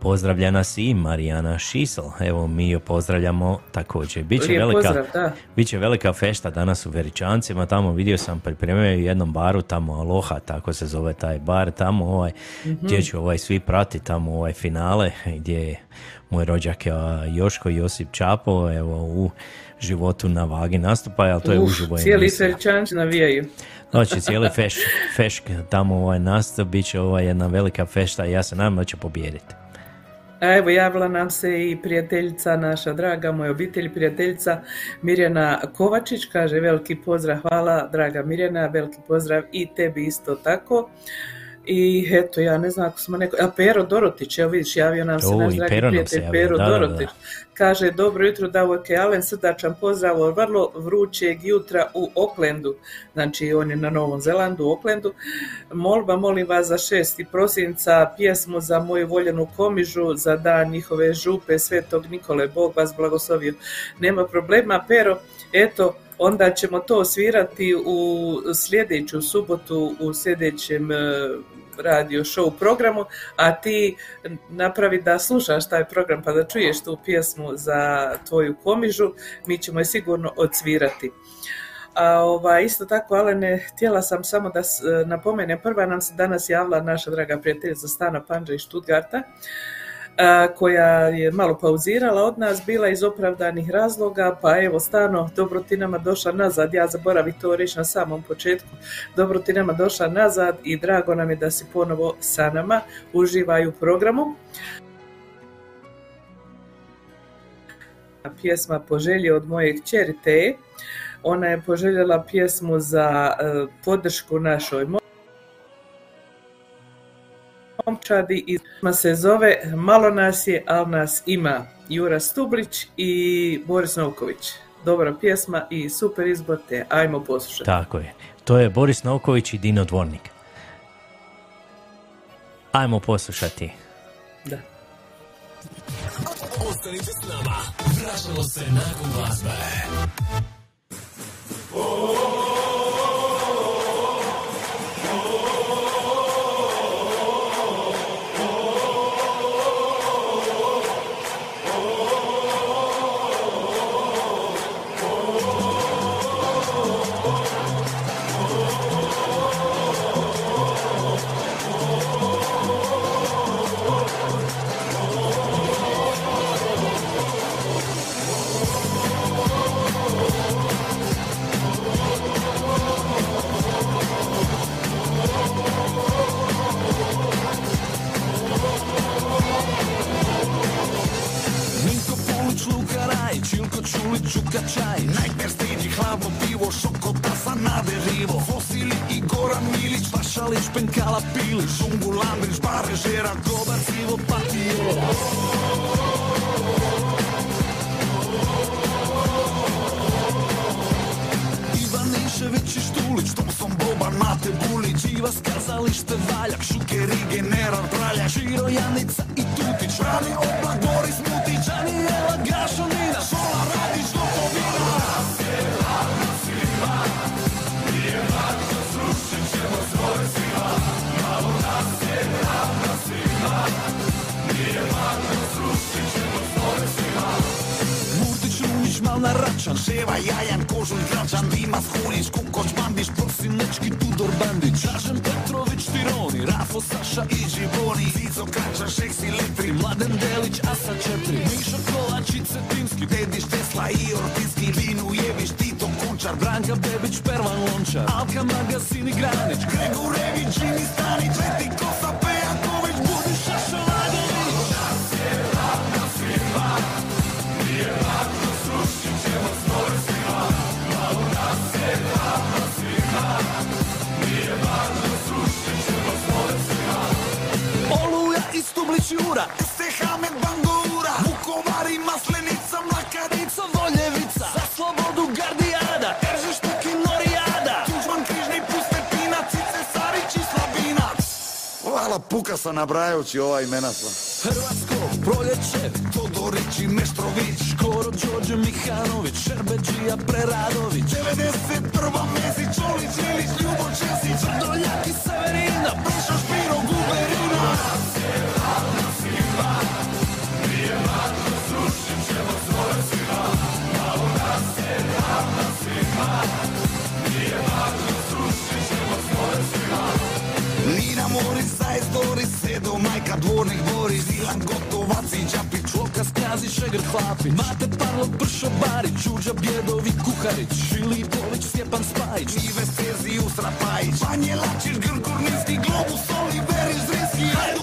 pozdravlja nas i Marijana Šisel, evo mi jo pozdravljamo također. Biće Lijep velika, pozdrav. Biće velika fešta danas u Veričancima, tamo vidio sam pripremio u jednom baru, tamo Aloha, tako se zove taj bar, tamo ovaj, gdje ću ovaj svi prati tamo ovaj finale, gdje je moj rođak Joško Josip Čapo, evo u životu na vagi nastupa, ali to je Uf, uživo cijeli. Feričanči navijaju. Znači, cijeli feš, fešk tamo ovaj nastup, bit će ovaj jedna velika fešta i ja se nadam da će pobijediti. Evo javila nam se i prijateljica naša draga, moja obitelj, prijateljica Mirjana Kovačić, kaže veliki pozdrav, hvala draga Mirjana, veliki pozdrav i tebi isto tako. I eto, ja ne znam ako smo neko... A Pero Dorotić, evo vidiš, javio nam se naš dragi prijatelj Pero da, da, da. Dorotić. Kaže, dobro jutro, Davorke Alen, srdačan pozdrav od vrlo vrućeg jutra u Oklendu. Znači, on je na Novom Zelandu, u Oklendu. Molba, molim vas za 6. prosinca pjesmu za moju voljenu komižu za dan njihove župe Svetog Nikole. Bog vas blagoslovio. Nema problema, Pero. Eto, onda ćemo to svirati u sljedeću subotu u sljedećem e, radio show programu, a ti napravi da slušaš taj program pa da čuješ tu pjesmu za tvoju komižu, mi ćemo je sigurno odsvirati. A ova, isto tako, Alene, htjela sam samo da s- napomenem, prva nam se danas javila naša draga prijateljica Stana Panđa iz Stuttgarta, koja je malo pauzirala od nas, bila iz opravdanih razloga, pa evo stano, dobro ti nama došla nazad, ja zaboravim to reći na samom početku, dobro ti nama došla nazad i drago nam je da si ponovo sa nama, uživaj u programu. Pjesma Poželje od moje kćeri Teje, ona je poželjela pjesmu za e, podršku našoj momčadi i pjesma se zove Malo nas je, al nas ima. Jura Stublić i Boris Novković. Dobra pjesma i super izbor te ajmo poslušati. Tako je. To je Boris Novković i Dino Dvornik. Ajmo poslušati. Da. Ostanite s nama. Vraćamo se nakon glazbe. Minko Rajić, Ilko Čulić, Čuka Čaj. Nightmare Stage, hladno pivo, šokota sa naderivo Fosili i Goran Milić, Pašalić, Penkala Pilić Žungu Landrić, Bare Žera, Gobar, Sivo, Patio Ivan Išević i Štulić, Tomson Boban, Mate Bulić, Kazalište, Valjak, Šuker i General Praljak, Širo Janica i Tutić, Rani Oblak, Boris Mutić, Anijela Gašonina, na račan Ševa jajan, kožulj gračan Dimas Hurić, Kukoć, Bandić Prsinečki, Tudor Bandić. Dražen Petrović, Tironi Rafo, Saša i Živoni Cico, Krača, Šeksi, Litri Mladen Delić, Asa 4 Mišo Kovačić, Cetinski Dedić, Tesla i Ortinski Vinu Jević, Tito, Končar Branka Bebić, Pervan Lončar. Alka, Magazin i Granić Gregurević, Jimmy Stanić Leti Kosa, Pejaković Stublić Jura Stehamed Bangura Vukovar i Maslenica Mlakanica Voljevica. Za slobodu Gardijada Eržiš Tuki Norijada Tuđman Križni Puste Pinac Cice Sarić i Slabinac Hvala puka sam nabrajajući ova imena sva Hrvatsko proljeće Todorić i Meštrović Škoro Đorđe Mihanović Šerbeđija Preradović. 91. Mesić Olić Ilić Ljubo Česić Boris, Ilan Gotovac i Đapić, Lukas, Kjazi, Šegrt, Hlapić, Mate, Parlo, Pršo, Barić, Đuđa, Bjedovi, Kuharić, Filipović, Stjepan Spajić, Ive, Stezi, Usra, Pajić, Vanje, Lačić, Grgur, Ninski, Globus, Oliver, Zrinski, Hajdu,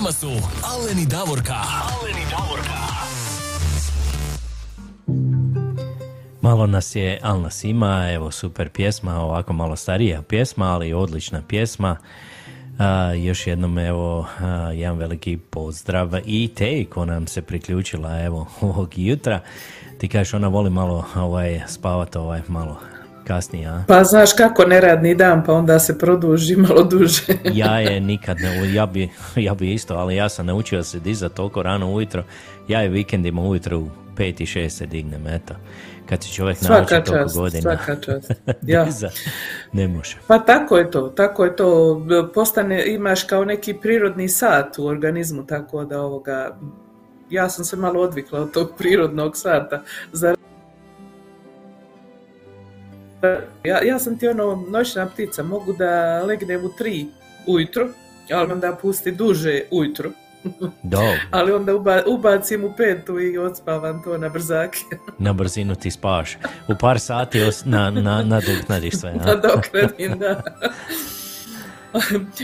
vama su Alen i Davorka. Alen i Davorka. Malo nas je, al nas ima, evo super pjesma, ovako malo starija pjesma, ali odlična pjesma. A, još jednom evo a, jedan veliki pozdrav i te ko nam se priključila evo ovog jutra. Ti kažeš ona voli malo ovaj, spavat ovaj malo kasnije, a? Pa znaš kako neradni dan, pa onda se produži malo duže. Ja je nikad ne, ja bi, ja bi isto, ali ja sam naučio se dizati toliko rano ujutro. Ja je vikendima ujutro u pet i šest se dignem, eto. Kad se čovjek Svaka nauči toliko čast, godina. svaka čast. Ja. diza, ne može. Pa tako je to, tako je to. Postane, imaš kao neki prirodni sat u organizmu, tako da ovoga, ja sam se malo odvikla od tog prirodnog sata. Za... Ja, ja sam ti ono noćna ptica, mogu da legnem u tri ujutro, ali onda pusti duže ujutro. Dobro, Ali onda uba, ubacim u petu i odspavam to na brzake. na brzinu ti spaš. U par sati os, na, na, nadoknadiš sve. Nadoknadim, da.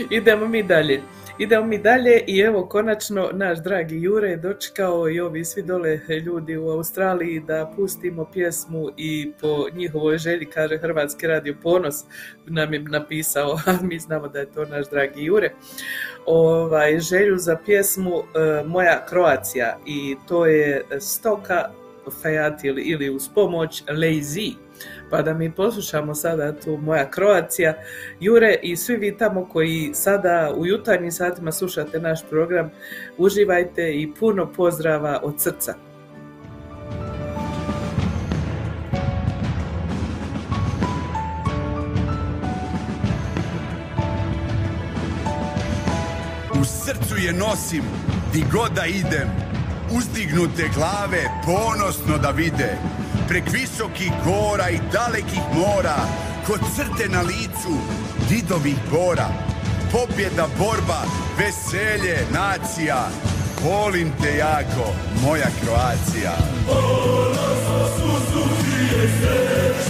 Idemo mi dalje. Idemo mi dalje i evo konačno naš dragi Jure je dočekao i ovi svi dole ljudi u Australiji da pustimo pjesmu i po njihovoj želji kaže Hrvatski radio Ponos nam je napisao, a mi znamo da je to naš dragi Jure ovaj, želju za pjesmu e, Moja Kroacija i to je Stoka Fejat ili, ili uz pomoć Lazy. Pa da mi poslušamo sada tu Moja Kroacija. Jure i svi vi tamo koji sada u jutarnjim satima slušate naš program, uživajte i puno pozdrava od srca. U srcu je nosim, di god da idem uzdignute glave ponosno da vide prek visokih gora i dalekih mora kod crte na licu didovih bora. Pobjeda, borba, veselje, nacija. Volim te jako, moja Kroacija. Kockice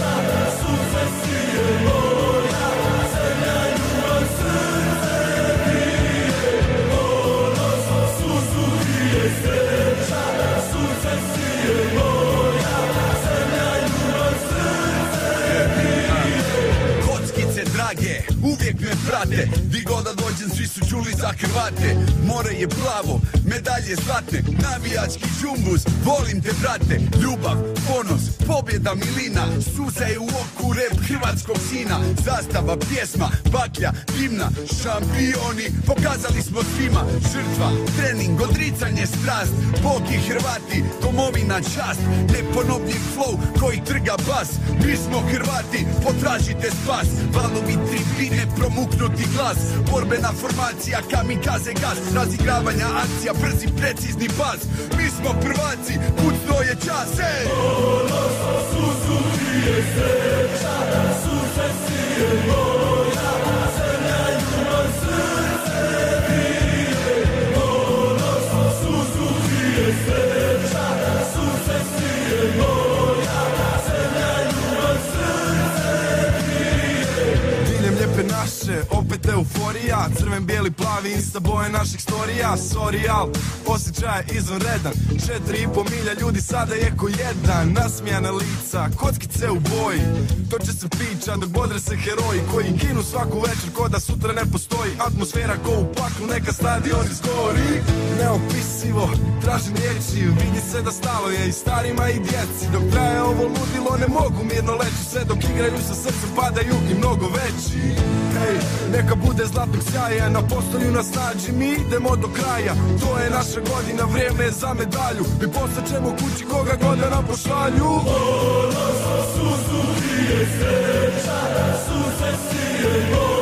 drage, uvijek me prate. Di god da dođem, svi su čuli za Hrvate. More je plavo, medalje zlatne. Navijački džumbus, volim te brate. Ljubav, ponos, pobjeda milina. Suza je u oku, rep hrvatskog sina. Zastava, pjesma, baklja, dimna Šampioni, pokazali smo svima Žrtva, trening, odricanje, strast. Bog i Hrvati, domovina čast. Neponovljiv flow koji trga bas. Mi smo Hrvati, potražite spas. Valovi tribine, promuknuti glas. Borbena formacija, kamikaze gas. Razigravanja akcija, brzi, precizni pas. Mi smo prvaci, kucno je čas, ej! Diljem naše, opet euforija Crven, bijeli, plavi, insta boje naših storija. Sorry, al, osjećaj je izvanredan. Četiri i po milja ljudi sada je ko jedan Nasmijana lica, kockice u boji. To će se pića dok bodre se heroji Koji ginu svaku večer ko da sutra ne postoji. Atmosfera ko u paklu, neka stadion izgori. Neopisivo, tražim riječi Vidi se da stalo je i starima i djeci. Dok traje ovo ludilo ne mogu mirno leći. Sve dok igraju sa srcem padaju i mnogo veći. Hej, neka bude zlatnog sjaja Na postolju nas nađi, mi idemo do kraja. To je naša godina, vrijeme je za medalju. I posle ćemo kući koga god da nam pošalju. Pozdrav iz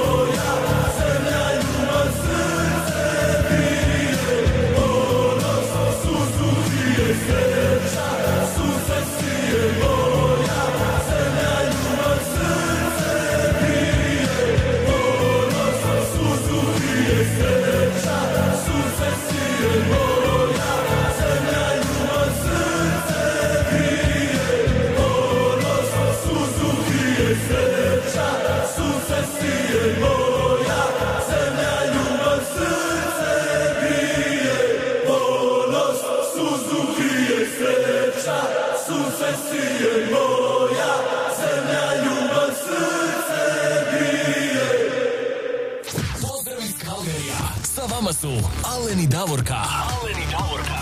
su Alen i Davorka. Alen i Davorka.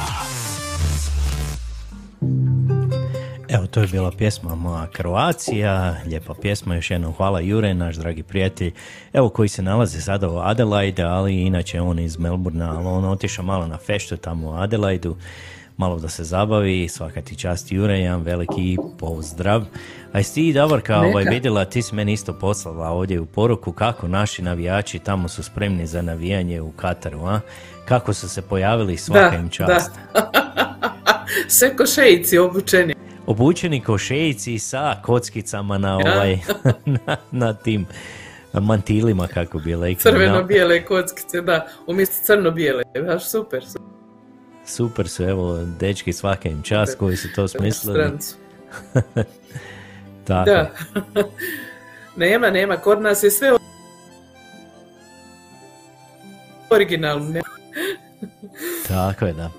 Evo, to je bila pjesma Moja Kroacija, lijepa pjesma, još jednom hvala Jure, naš dragi prijatelj, evo koji se nalazi sada u Adelaide, ali inače on iz Melbourna, ali on otišao malo na feštu tamo u Adelaidu, malo da se zabavi, svaka ti čast Jure, jedan veliki pozdrav. A jesi ti Davorka ovaj, vidjela, ti si meni isto poslala ovdje u poruku kako naši navijači tamo su spremni za navijanje u Kataru, a? Kako su se pojavili, svaka Da, im čast. Sve ko šejici obučeni. obučeni ko šejici sa kockicama na ovaj na, na tim mantilima kako bi rekli. Crveno-bijele kockice, da. Umjesto crno-bijele. Baš super. super. Super su, evo, dečki svaka im čast koji su to smislili. Tako. Da. nema, nema. Kod nas je sve originalno. Tako je, da.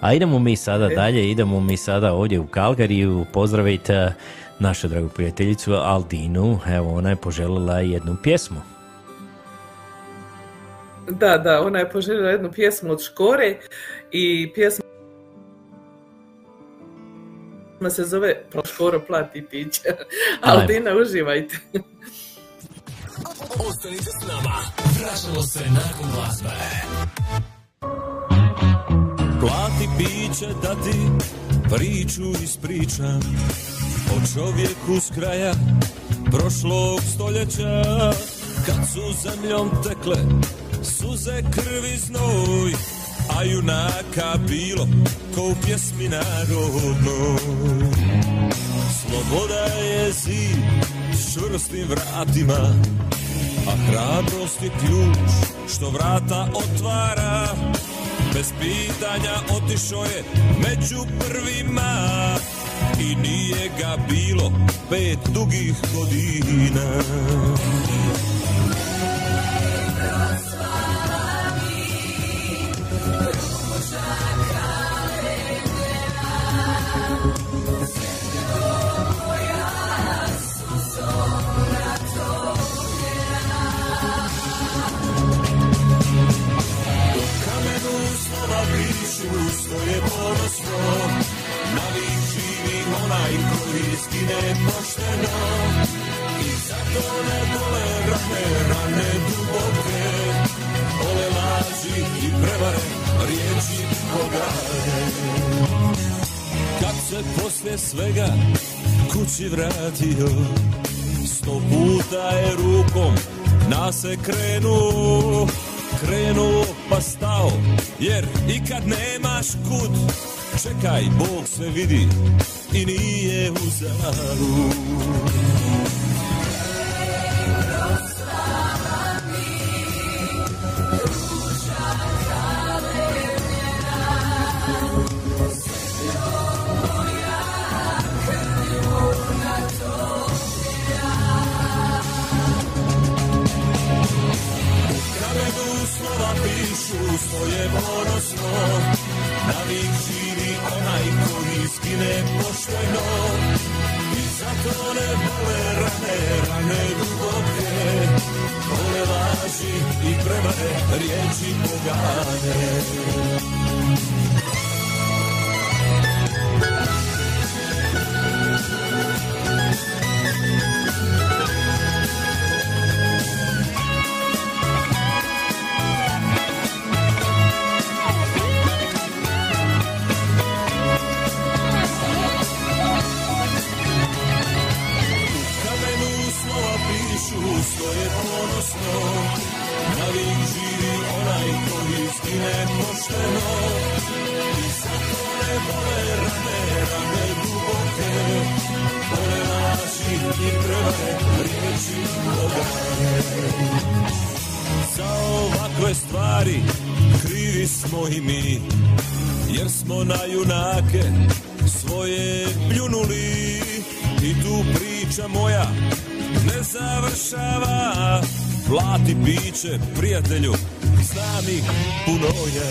A idemo mi sada dalje, idemo mi sada ovdje u Kalgariju, pozdravite našu dragu prijateljicu Aldinu, evo ona je poželjela jednu pjesmu. Da, da, ona je poželjela jednu pjesmu od Škore i pjesma se zove Škoro plati piće. Aldina, uživajte. Ostanite s nama. Vraćamo se nakon glazbe. Plati piće da ti priču ispričam O čovjeku s kraja prošlog stoljeća Kad su zemljom tekle suze krvi znoj A junaka bilo ko u pjesmi narodnoj. Sloboda je zid s čvrstim vratima A hrabrost je ključ što vrata otvara. Bez pitanja otišao je među prvima I nije ga bilo pet dugih godina pišu svoje ponosno Navik živi onaj koji skine pošteno. I zato ne bole rane, rane duboke. Ole laži i prevare, riječi pogane Kad se poslije svega kući vratio Sto puta je rukom na se krenuo Krenuo pa stao Jer i kad nemaš kud. Čekaj, Bog sve vidi I nije u pišu svoje ponosno Navik živi onaj koji skine pošteno. I zato ne bole rane, rane duboke Bole laži i prevare, riječi pogane svoje ponosno Navik živi onaj koji skine pošteno. I zato ne bole rane, rane duboke Bole laži i prevare, riječi pogane Za ovakve stvari krivi smo i mi Jer smo na junake svoje pljunuli. I tu priča moja ne završava Plati piće, prijatelju, znam ih puno ja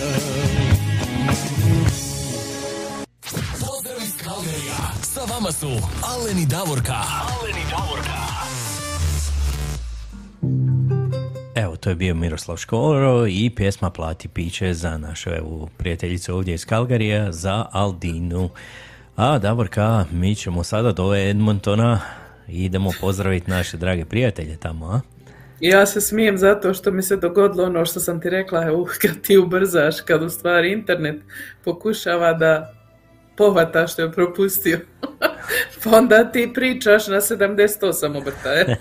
Pozdrav iz Kalgarija. Sa vama su Alen i Davorka. Alen i Davorka. Evo, to je bio Miroslav Škoro i pjesma Plati piće za našu evo, prijateljicu ovdje iz Kalgarija, za Aldinu. A Davorka, mi ćemo sada do Edmontona idemo pozdraviti naše drage prijatelje tamo, a? Ja se smijem zato što mi se dogodilo ono što sam ti rekla, uh, kad ti ubrzaš, kad u stvari internet pokušava da povata što je propustio. pa onda ti pričaš na 78 obrtaje.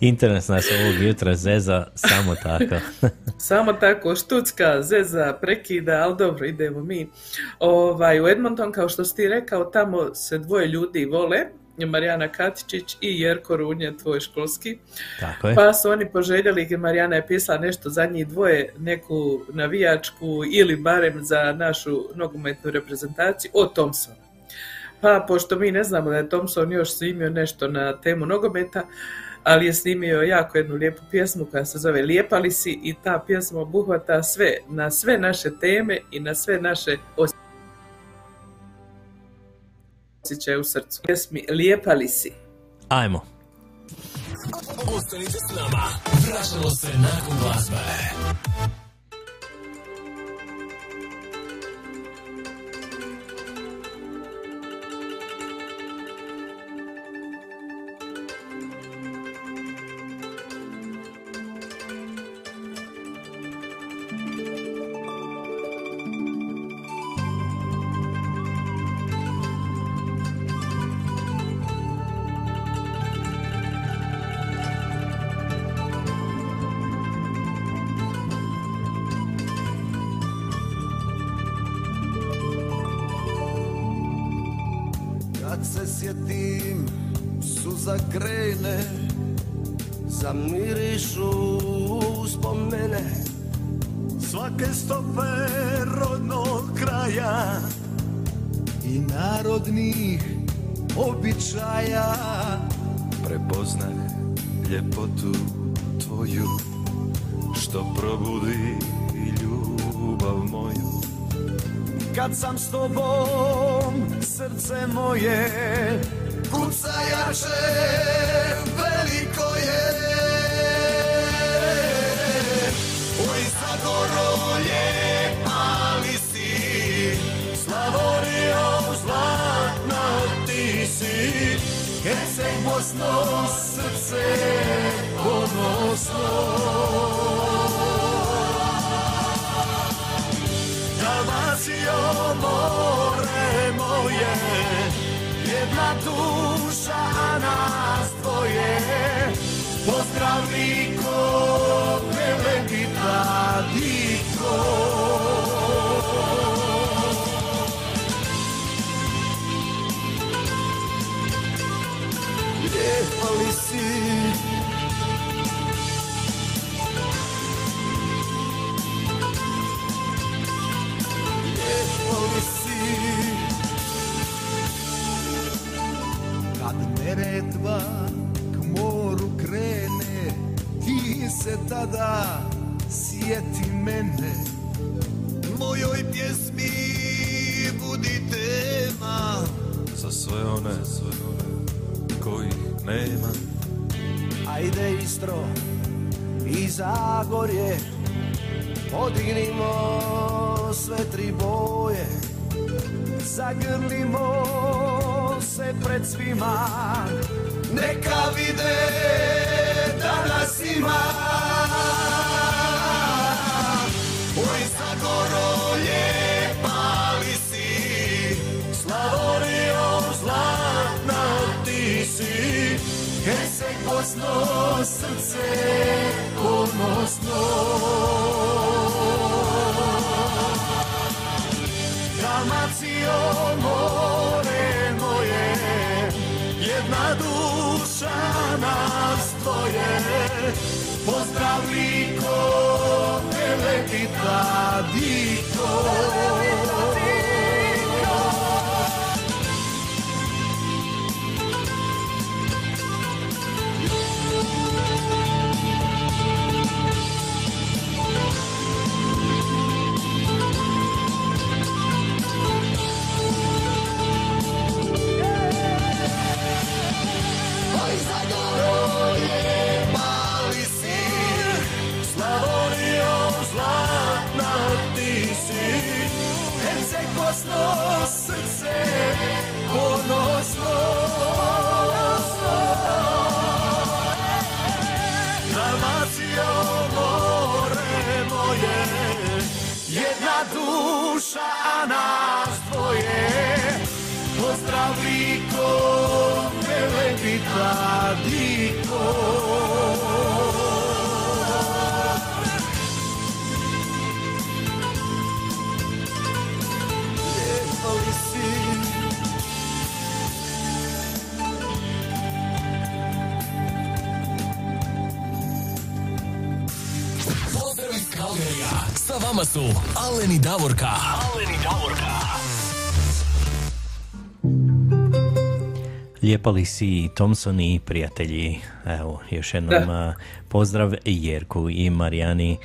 Internet nas ovog jutra zeza samo tako. Samo tako, štucka, zeza, prekida, ali dobro, idemo mi. Ovaj, u Edmonton, kao što si ti rekao, tamo se dvoje ljudi vole, Marijana Katičić i Jerko Runje, tvoj školski. Tako je. Pa su oni poželjeli, Marijana je pisala nešto za njih dvoje, neku navijačku ili barem za našu nogometnu reprezentaciju o Thompsonu. Pa, pošto mi ne znamo da je Thompson još snimio nešto na temu nogometa, ali je snimio jako jednu lijepu pjesmu koja se zove Lijepali si i ta pjesma obuhvata sve, na sve naše teme i na sve naše osjećaje u srcu. Pjesmi Lijepali si. Ajmo. Ostanite s nama. Vraćamo se nakon glazbe. Davorka. Aleni Davorka. Lijepa li si Thompson i prijatelji? Evo, još jednom da. pozdrav Jerku i Marijani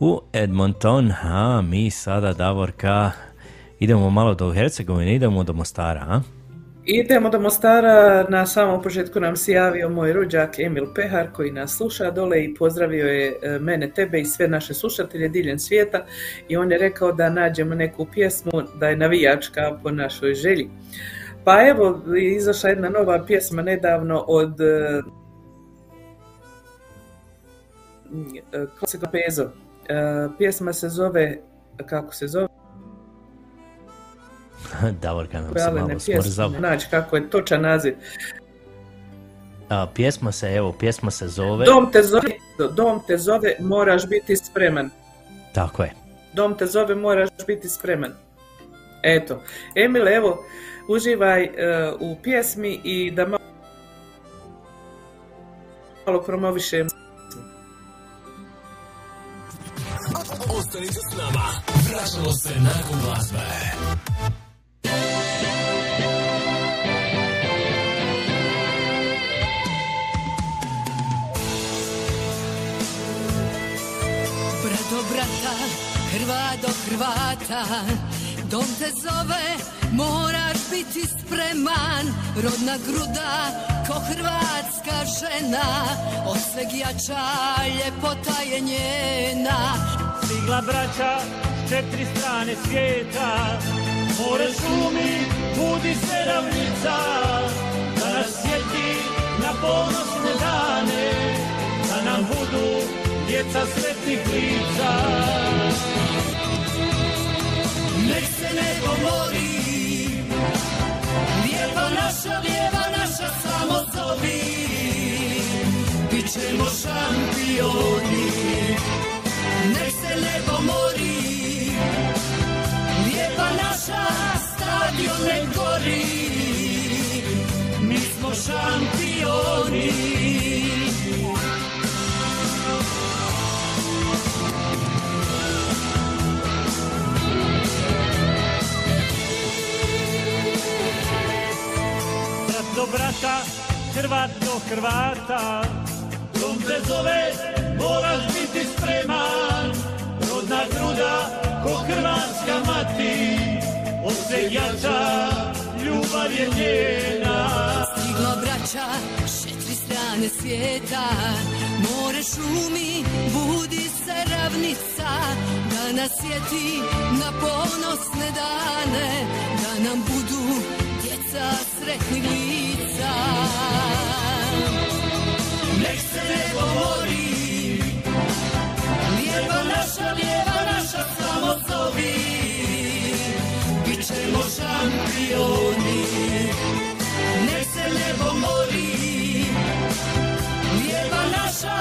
u Edmonton. A mi sada, Davorka, idemo malo do Hercegovine, idemo do Mostara, a? Idemo do Mostara, na samom početku nam se javio moj rođak Emil Pehar koji nas sluša dole i pozdravio je e, mene, tebe i sve naše slušatelje diljem svijeta i on je rekao da nađemo neku pjesmu da je navijačka po našoj želji. Pa evo, izašla jedna nova pjesma nedavno od e, Klasika Pezo. E, pjesma se zove, kako se zove? Davorka nam se malo smrzava. Znači, kako je točan naziv. A, pjesma se, evo, pjesma se zove... Dom te zove, dom te zove, moraš biti spreman. Tako je. Dom te zove, moraš biti spreman. Eto, Emil, evo, uživaj uh, u pjesmi i da malo, malo promovišem. Ostanite s nama, vraćamo se nakon glasbe. Do brata, Hrvat do Hrvata Dom te zove, moraš biti spreman. Rodna gruda, ko hrvatska žena. Od sveg jača, ljepota je njena. Stigla braća četiri strane svijeta. More šumi, budi se ravnica. Da nas sjeti na ponosne djeca sretnih lica Nek se nebo mori Lijepa naša, lijeva naša samo zovi Bićemo šampioni. Nek se nebo mori Lijepa naša, stadion ne gori. Mi smo šampioni brata, Hrvat do Hrvata. Dom te zove, moraš biti spreman. Rodna gruda, ko hrvatska mati. Od sveg jača, ljubav je njena. Stigla braća s četiri strane svijeta. More šumi, budi se ravnica. Da nas sjeti na ponosne dane. Da nam budu djeca sretnih lica. Nek se nebo mori Lijepa naša, lijeva naša samo zovi. Bićemo šampioni. Nek se nebo mori Lijeva naša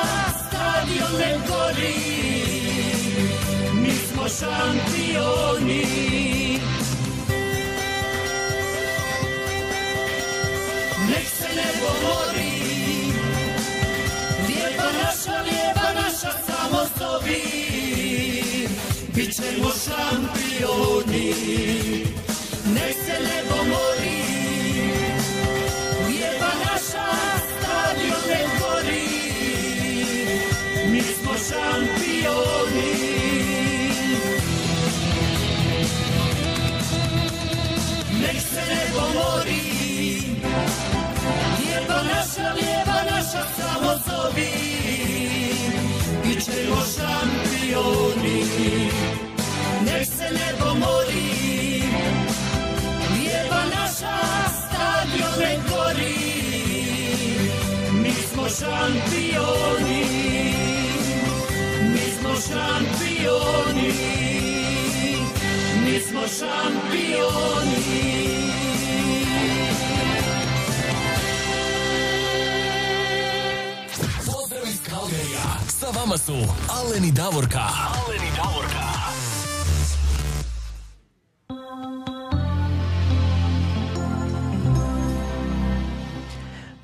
stadion ne gori. Mi smo šampioni nebo mori Lijepa naša, lijeva naša samo Bićemo šampioni. Nek se nebo mori. Lijepa naša, stadion ne gori. Mi smo šampioni. Nek se nebo mori. Lijepa naša, lijeva naša samo zovi. Bićemo šampioni. Nek se nebo mori. Lijeva naša, stadion ne gori. Mi smo šampioni. Mi smo šampioni. Mi smo šampioni sa vama su Alen i Davorka. Alen i Davorka.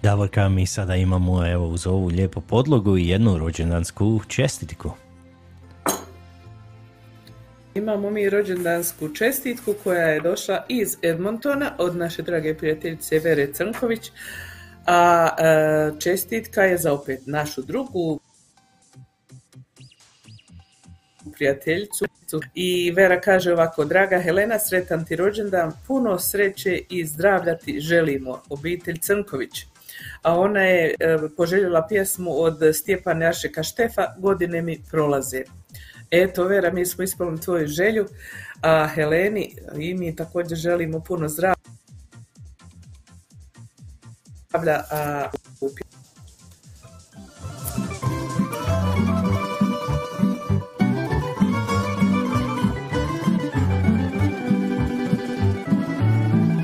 Davorka, mi sada imamo evo uz ovu lijepu podlogu i jednu rođendansku čestitku. Imamo mi rođendansku čestitku koja je došla iz Edmontona od naše drage prijateljice Vere Crnković, a e, čestitka je za opet našu drugu prijateljicu i Vera kaže ovako, draga Helena, sretan ti rođendan, puno sreće i zdravlja ti želimo, obitelj Crnković. A ona je e, poželjela pjesmu od Stjepana Jašeka Štefa, godine mi prolaze. Eto, Vera, mi smo ispunili tvoju želju, a Heleni i mi također želimo puno zdravlja.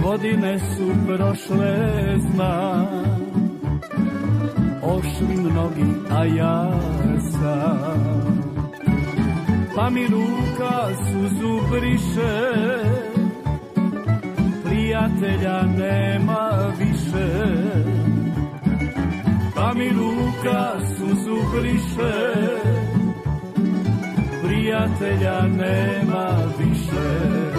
Godine su prošle, znam. Ošli mnogi, a ja sam. Pa mi ruka suzu briše prijatelja nema više. Pa mi ruka suzu briše Prijatelja nema više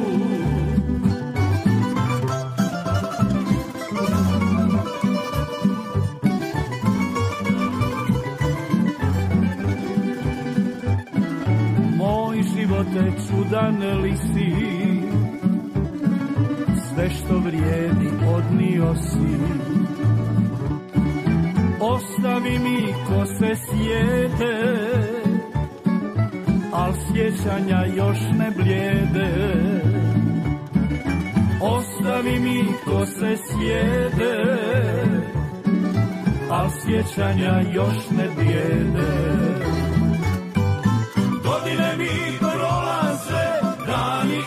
Je čudan lisi, sve što vrijedi odnio si. Ostavi mi ko se sjede Al sjećanja još ne blijede. Ostavi mi ko se sjede Al sjećanja još ne blijede. Godine mi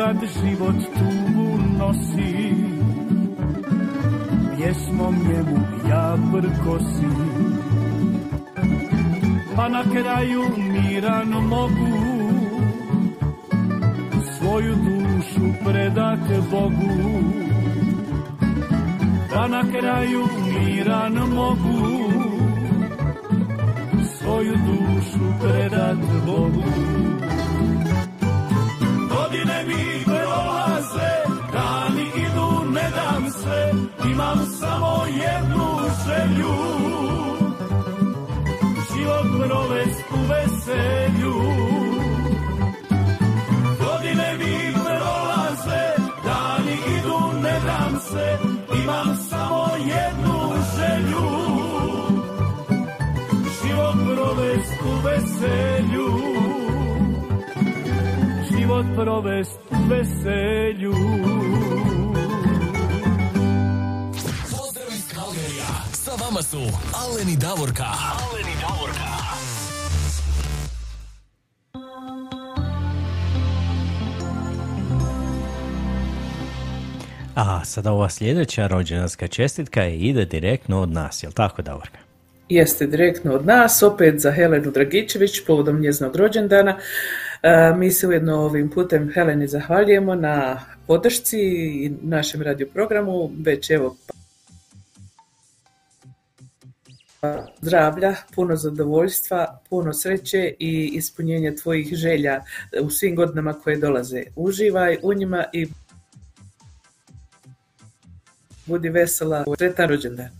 Kad život tugu nosi. Pjesmom njemu ja prkosi Pa na kraju miran mogu. Svoju dušu predat Bogu. Pa na kraju miran mogu. Svoju dušu predat Bogu mi prolaze, dani idu, ne dam se, imam samo jednu želju. Život provest u veselju. Godine mi prolaze, dani idu, ne dam se, imam samo jednu želju. Život provest u veselju život provest u veselju. Pozdrav iz Kalgerija. Sa vama su Alen i Davorka. Alen i Davorka. A sada ova sljedeća rođendanska čestitka je ide direktno od nas, jel tako Davorka? Jeste direktno od nas, opet za Helenu Dragičević povodom njezinog rođendana. E, Mi se ujedno ovim putem Heleni zahvaljujemo na podršci i našem radioprogramu, već evo pa, zdravlja, puno zadovoljstva, puno sreće i ispunjenja tvojih želja u svim godinama koje dolaze. Uživaj u njima i budi vesela. Sretan rođendan.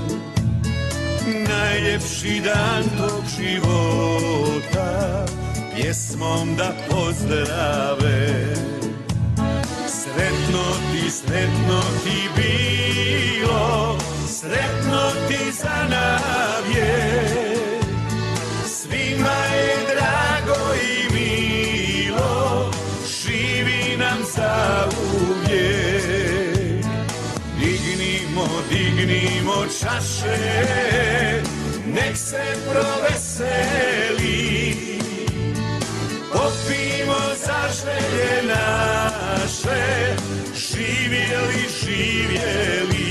najljepši dan tog života pjesmom da pozdrave. Sretno ti sretno ti bilo sretno ti za navje čaše nek se proveseli popimo za želje naše, živjeli, živjeli.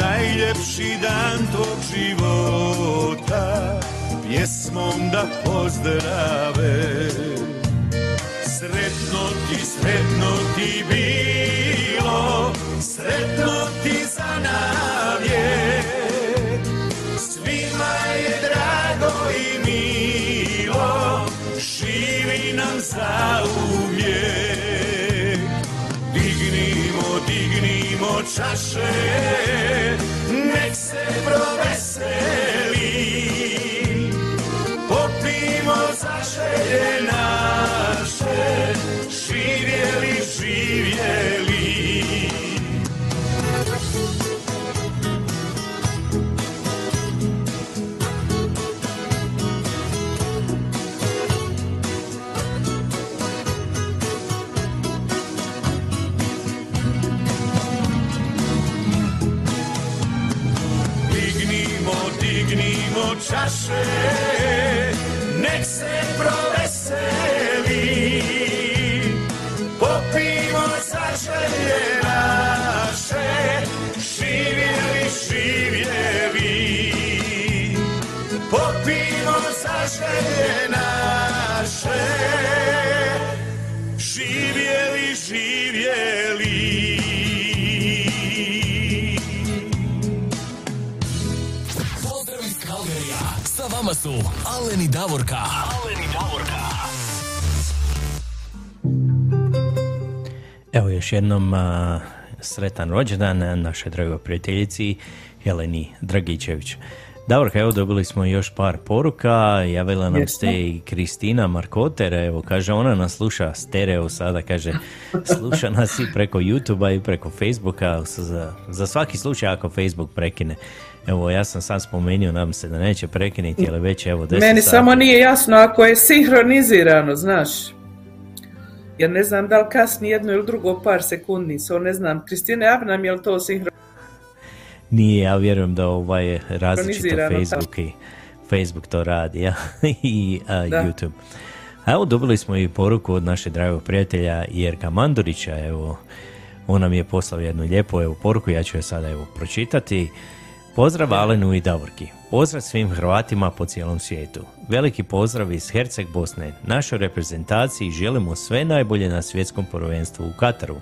Najljepši dan tog života Pjesmom da pozdrave. Sretno ti, sretno ti bilo Sretno ti za navijek Svima je drago i milo Živi nam za uvijek čaše, nek se proveseli. Popimo za još jednom a, sretan rođendan našoj dragoj prijateljici Jeleni Dragičević. Davorka, evo dobili smo još par poruka, javila nam ste i Kristina Markoter, evo kaže ona nas sluša stereo sada, kaže sluša nas i preko youtube i preko Facebooka, za, za svaki slučaj ako Facebook prekine. Evo ja sam sad spomenuo, nadam se da neće prekinuti, ali već evo 10 Meni sati. samo nije jasno ako je sinhronizirano, znaš. Jer ne znam da li kasni jedno ili drugo par sekundi, so ne znam. Kristine, javi nam je li to sinhronizirano? Nije, ja vjerujem da ovaj različito Facebook i Facebook to radi, ja, i a. YouTube. A evo dobili smo i poruku od našeg dragog prijatelja Jerka Mandurića, evo, on nam je poslao jednu lijepu evo, poruku, ja ću je sada evo pročitati. Pozdrav Alenu i Davorki. Pozdrav svim Hrvatima po cijelom svijetu. Veliki pozdrav iz Herceg Bosne. Našoj reprezentaciji želimo sve najbolje na svjetskom prvenstvu u Kataru.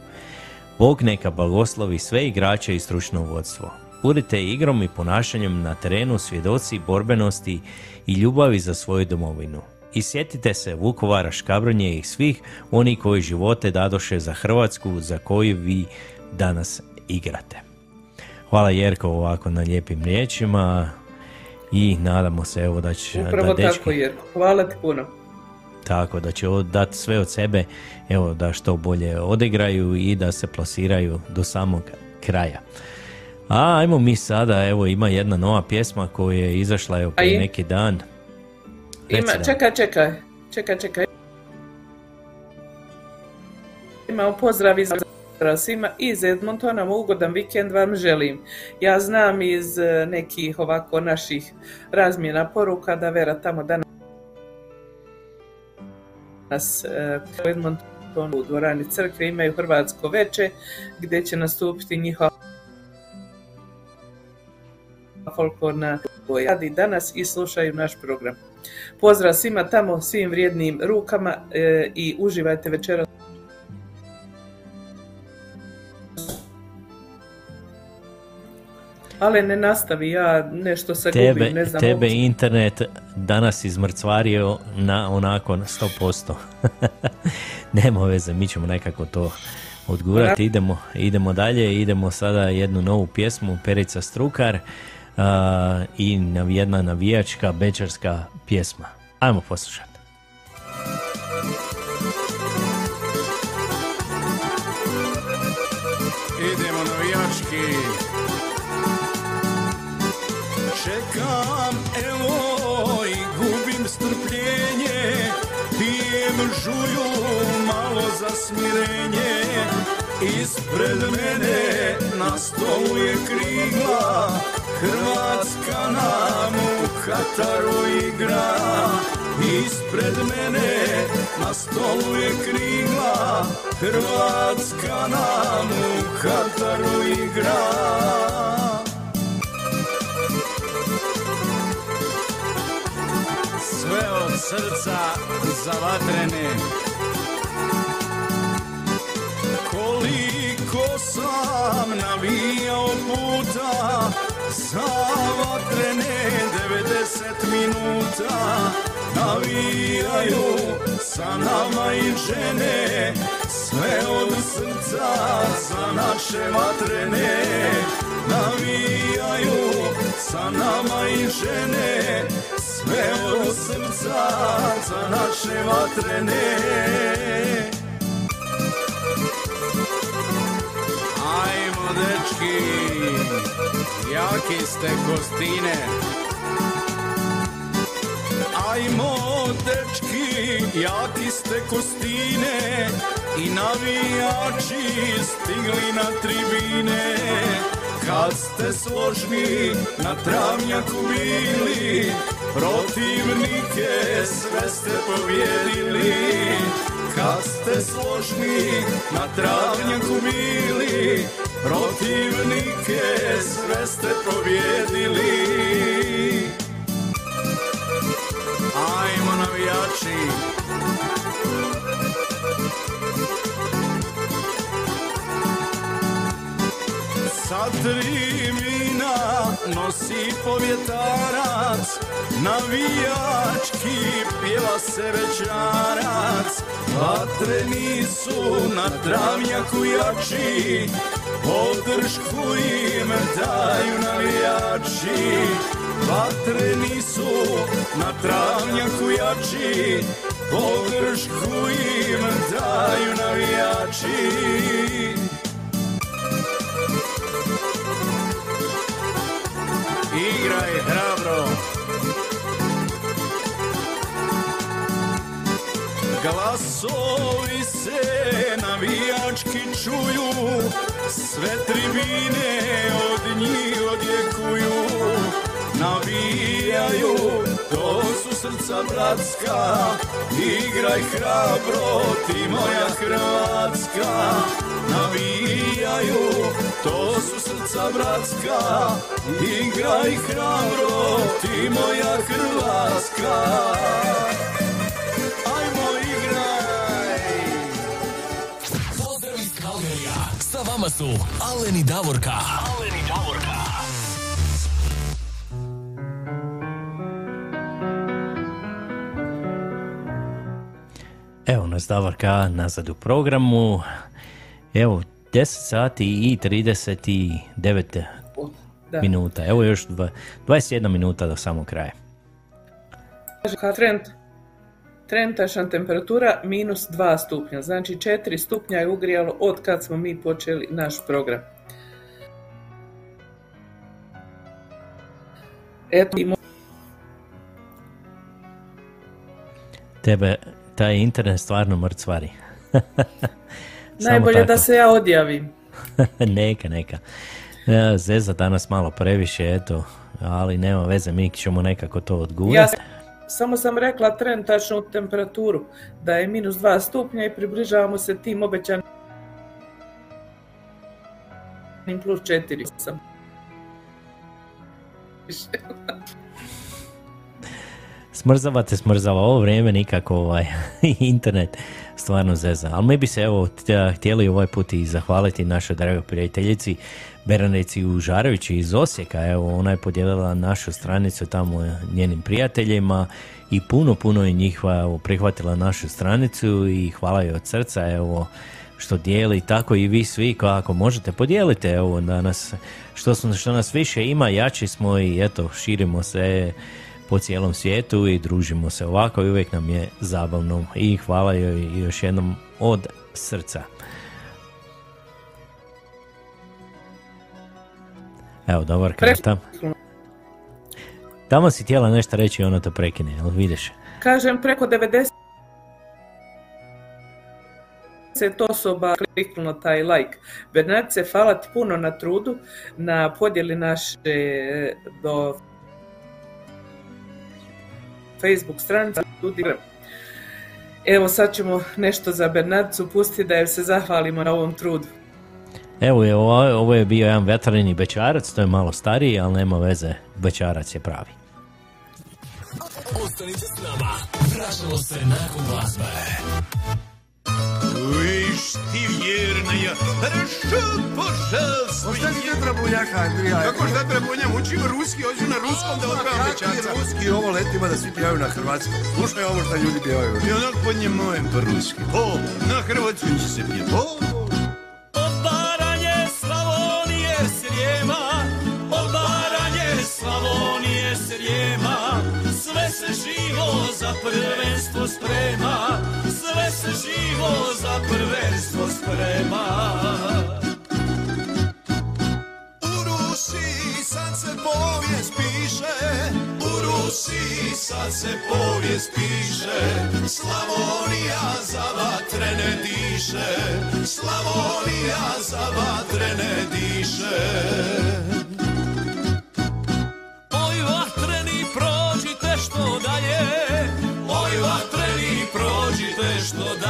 Bog neka blagoslovi sve igrače i stručno vodstvo. Budite igrom i ponašanjem na terenu svjedoci borbenosti i ljubavi za svoju domovinu. I sjetite se Vukovara, Škabrnje i svih oni koji živote dadoše za Hrvatsku za koju vi danas igrate. Hvala Jerko ovako na lijepim riječima i nadamo se evo da će Upravo da dečki, tako, Jerko. Hvala ti puno. tako, da će dati sve od sebe, evo da što bolje odigraju i da se plasiraju do samog kraja. A ajmo mi sada, evo ima jedna nova pjesma koja je izašla evo prije neki dan. Reci Ima, čekaj, čekaj, čekaj, čekaj. Imamo pozdrav iz svima iz Edmontona, ugodan vikend vam želim. Ja znam iz eh, nekih ovako naših razmjena poruka da Vera tamo danas eh, u Edmontonu u dvorani crkve imaju Hrvatsko veče gdje će nastupiti njihova folklorna radi danas i slušaju naš program. Pozdrav svima tamo, svim vrijednim rukama e, i uživajte večeras. Ali ne nastavi, ja nešto se Tebe, gubim, ne znam. tebe uopće. internet danas izmrcvario na onako na 100%. Nema veze, mi ćemo nekako to odgurati. Idemo, idemo dalje, idemo sada jednu novu pjesmu, Perica Strukar a, i jedna navijačka bečarska pjesma. Ajmo poslušati. Idemo navijački Čekam evo i gubim strpljenje Pijem žulju malo za smirenje. Ispred mene na stolu je krigla Hrvatska nam u Kataru igra. Ispred mene na stolu je krigla Hrvatska nam u Kataru igra Sve od srca za vatrene Koliko sam navijao puta Za vatrene 90 minuta Navijaju sa nama i žene Sve od srca za naše vatrene Navijaju sa nama i žene. Sve od srca za naše vatrene. Ajmo dečki, jaki ste kostine Ajmo dečki, jaki ste kostine I navijači stigli na tribine. Kad ste složni na travnjaku bili Protivnike sve ste pobjedili Kad ste složni na travnjaku bili Protivnike sve ste pobjedili Ajmo navijači Sa tribina nosi povjetarac Navijački pjeva se večarac Vatreni su na travnjaku jači Podršku im daju navijači. Vatreni su na travnjaku jači Podršku im daju navijači Igraj hrabro. Glasovi se navijački čuju Sve tribine od njih odjekuju. Navijaju, to su srca bratska Igraj hrabro, ti moja Hrvatska Navijaju, to su srca bratska Igraj hrabro, ti moja Hrvatska Ajmo igraj Pozdrav iz Kalgerija. Sa vama su Alen i Davorka. Alen i Davorka. Evo nas Davorka nazad u programu. Evo, 10 sati i 39 Da. minuta. Evo još dva, 21 minuta do samog kraja. Kaže, Trend, trenutačna temperatura minus 2 stupnja, znači 4 stupnja je ugrijalo od kad smo mi počeli naš program. Eto, Tebe taj internet stvarno mrcvari. Samo najbolje da se ja odjavim. neka, neka. Zeza danas malo previše, eto, ali nema veze, mi ćemo nekako to Ja odgurati. sam- samo sam rekla trenutačnu temperaturu, da je minus 2 stupnja i približavamo se tim obećanim plus 4 sam. Smrzavate, smrzava ovo vrijeme nikako ovaj internet stvarno zeza. Ali mi bi se evo htjeli ovaj put i zahvaliti našoj dragoj prijateljici Beraneci Užarević iz Osijeka. Evo ona je podijelila našu stranicu tamo njenim prijateljima i puno, puno je njih evo, prihvatila našu stranicu i hvala joj od srca evo što dijeli, tako i vi svi kako možete podijelite evo da nas što, smo, što nas više ima, jači smo i eto širimo se po cijelom svijetu i družimo se ovako i uvijek nam je zabavno i hvala joj još jednom od srca. Evo, dobar karta. Tamo si htjela nešto reći i ono to prekine, jel vidiš? Kažem, preko 90 osoba kliknulo taj like. Bernardice, hvala ti puno na trudu, na podjeli naše e, do Facebook stranice. Ljudi, Evo sad ćemo nešto za Bernardicu pustiti da joj se zahvalimo na ovom trudu. Evo je, ovo, je bio jedan veterani bečarac, to je malo stariji, ali nema veze, bečarac je pravi. Ostanite s nama, vraćamo se nakon glazbe. Viš ti vjerna ja, хорошо, пожалуйста. Ostanite trabunjaka, Andrija. Kako šta trabunjam, učim ruski, hoću na ruskom da otpevam Kakvi dečaca. ruski ovo letima da svi pjevaju na hrvatskom. Slušaj ovo što ljudi pjevaju. I onak podnjemujem po-ruski. O, na hrvatskom će se pjeti. O, Od Baranje, Slavonije, Srijema Od Baranje, Slavonije, Srijema Sve se živo za prvenstvo sprema Sve se živo za prvenstvo sprema. U Rusiji sad se povijest piše U Rusiji sad se povijest piše Slavonija za vatrene diše Slavonija za vatrene diše. Oj vatreni prođite što dalje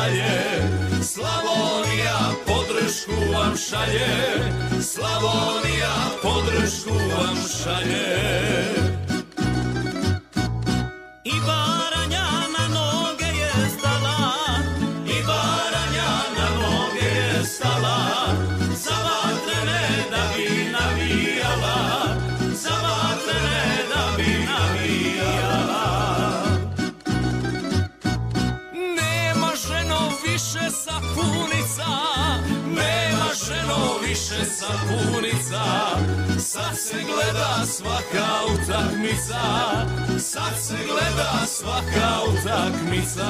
dalje Slavonija podršku vam šalje. Slavonija podršku vam šalje. I sapunica Nema ženo više sapunica Sad se gleda svaka utakmica Sad se gleda svaka utakmica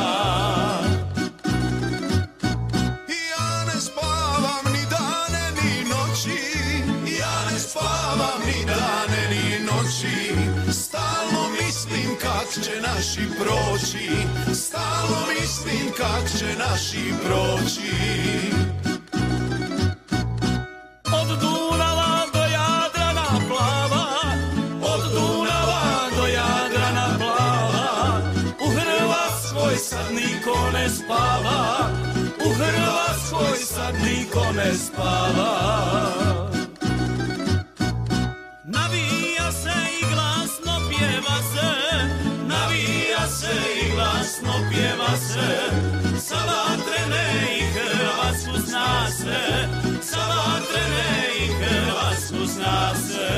kak će naši proći? Stalno mislim kak će naši proći. Od Dunava do Jadrana plava Od Dunava do Jadrana plava. U Hrvatskoj sad niko ne spava U Hrvatskoj sad niko ne spava glasno pjeva se Za vatrene i Hrvatsku zna se. Za vatrene i Hrvatsku zna se.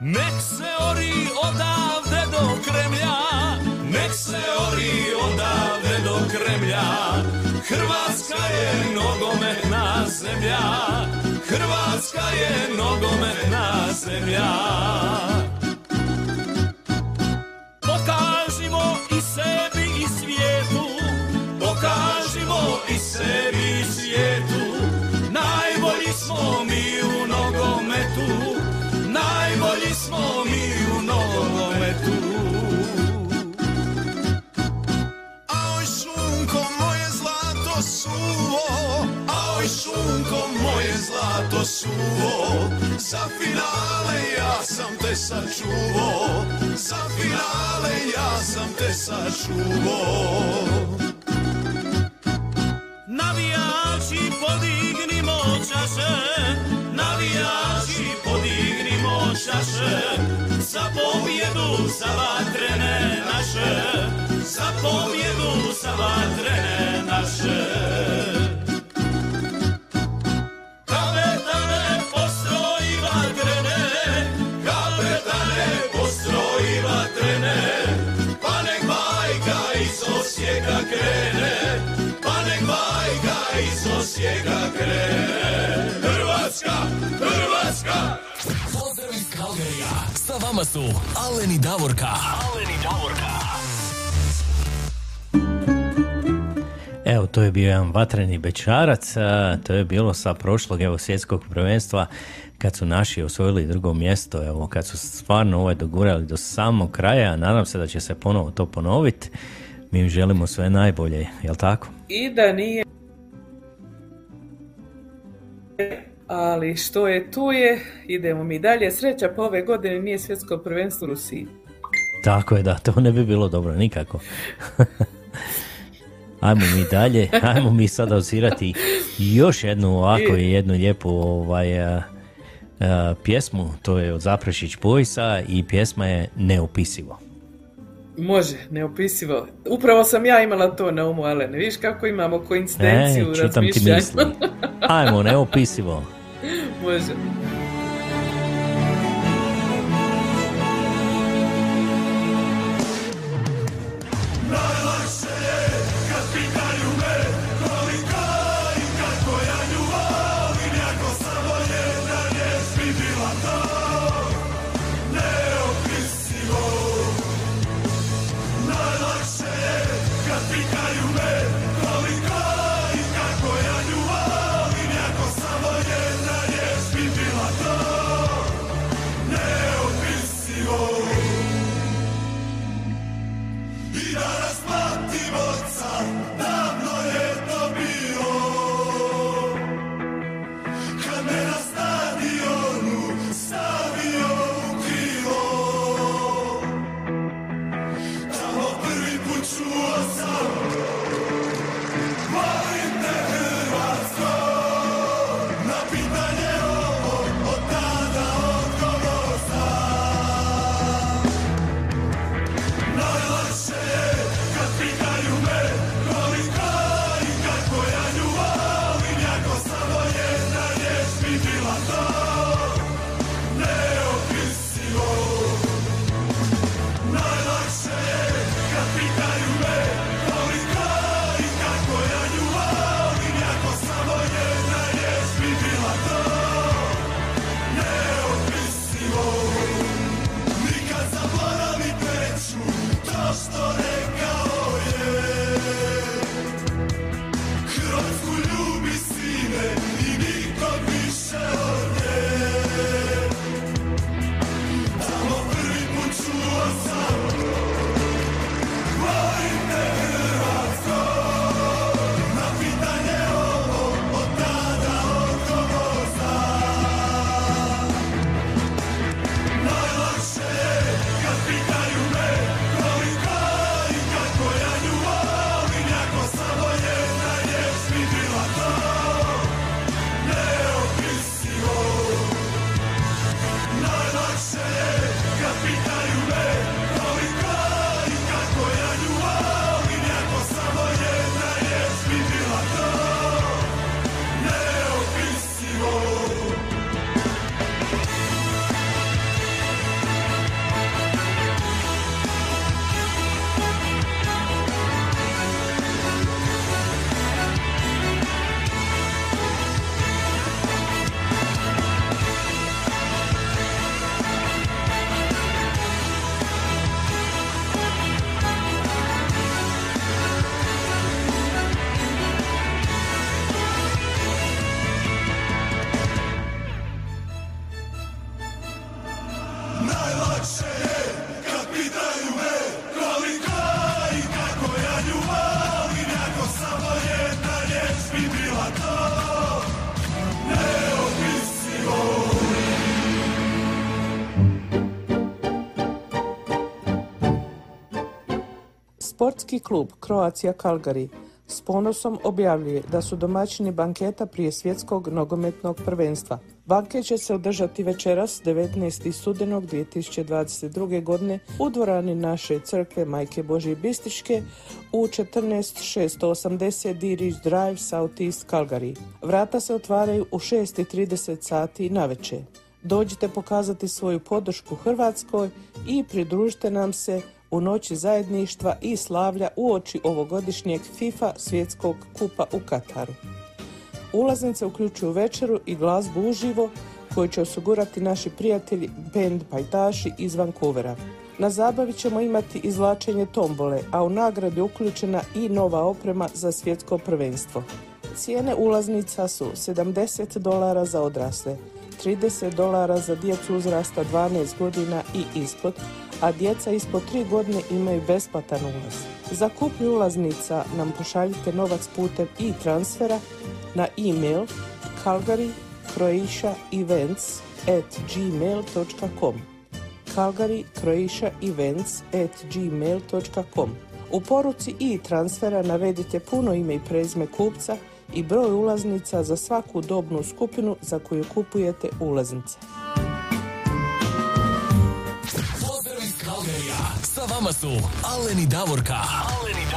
Nek se ori odavde do Kremlja Nek se ori odavde do Kremlja. Hrvatska je nogometna zemlja Hrvatska je nogometna zemlja smo mi u nogometu Aoj šunko moje zlato suvo Aoj šunko moje zlato suvo Za finale ja sam te sačuvo Za finale ja sam te sačuvo. Navijači podignimo pobjedu sa vatrene naše, za pobjedu sa vatrene naše. Kapetane, postroji vatrene, kapetane, postroji vatrene, pa nek bajka iz Osijeka krene, pa krene. Hrvatska, Hrvatska. Sa vama su Aleni Davorka. Aleni Davorka. Evo, to je bio jedan vatreni bečarac, a, to je bilo sa prošlog evo, svjetskog prvenstva kad su naši osvojili drugo mjesto, evo, kad su stvarno ovaj dogurali do samog kraja, nadam se da će se ponovo to ponoviti. Mi im želimo sve najbolje, jel tako? I da nije ali što je tu je, idemo mi dalje. Sreća po ove godine nije svjetsko prvenstvo u Rusiji. Tako je, da, to ne bi bilo dobro, nikako. Ajmo mi dalje, ajmo mi sada osvirati još jednu ovako i jednu lijepu ovaj, a, a, pjesmu, to je od Zaprešić Boysa i pjesma je Neopisivo. Može, neopisivo. Upravo sam ja imala to na umu, Alene. Viš kako imamo koincidenciju E, u razmišljanju. Ajmo, Neopisivo. Može. Sportski klub Croatia Calgary s ponosom objavljuje da su domaćini banketa prije svjetskog nogometnog prvenstva. Banket će se održati večeras 19. studenog 2022. godine u dvorani naše crkve Majke Božje Bistiške u 14680 Dirić Drive South East Calgary. Vrata se otvaraju u 6.30 sati na večer. Dođite pokazati svoju podršku Hrvatskoj i pridružite nam se u noći zajedništva i slavlja uoči ovogodišnjeg FIFA svjetskog kupa u Kataru. Ulaznice uključuju večeru i glazbu uživo koju će osigurati naši prijatelji band Pajtaši iz Vancouvera. Na zabavi ćemo imati izvlačenje tombole, a u nagradu je uključena i nova oprema za svjetsko prvenstvo. Cijene ulaznica su 70 dolara za odrasle, 30 dolara za djecu uzrasta 12 godina i ispod, a djeca ispod 3 godine imaju besplatan ulaz. Za kupnju ulaznica nam pošaljite novac putem i transfera na e-mail calgarycroatiaevents at gmail.com calgarycroatiaevents at gmail.com U poruci i transfera navedite puno ime i prezime kupca i broj ulaznica za svaku dobnu skupinu za koju kupujete ulaznice. Pozdrav iz Kalgarija. Sa vama su Alen i Davorka. Alen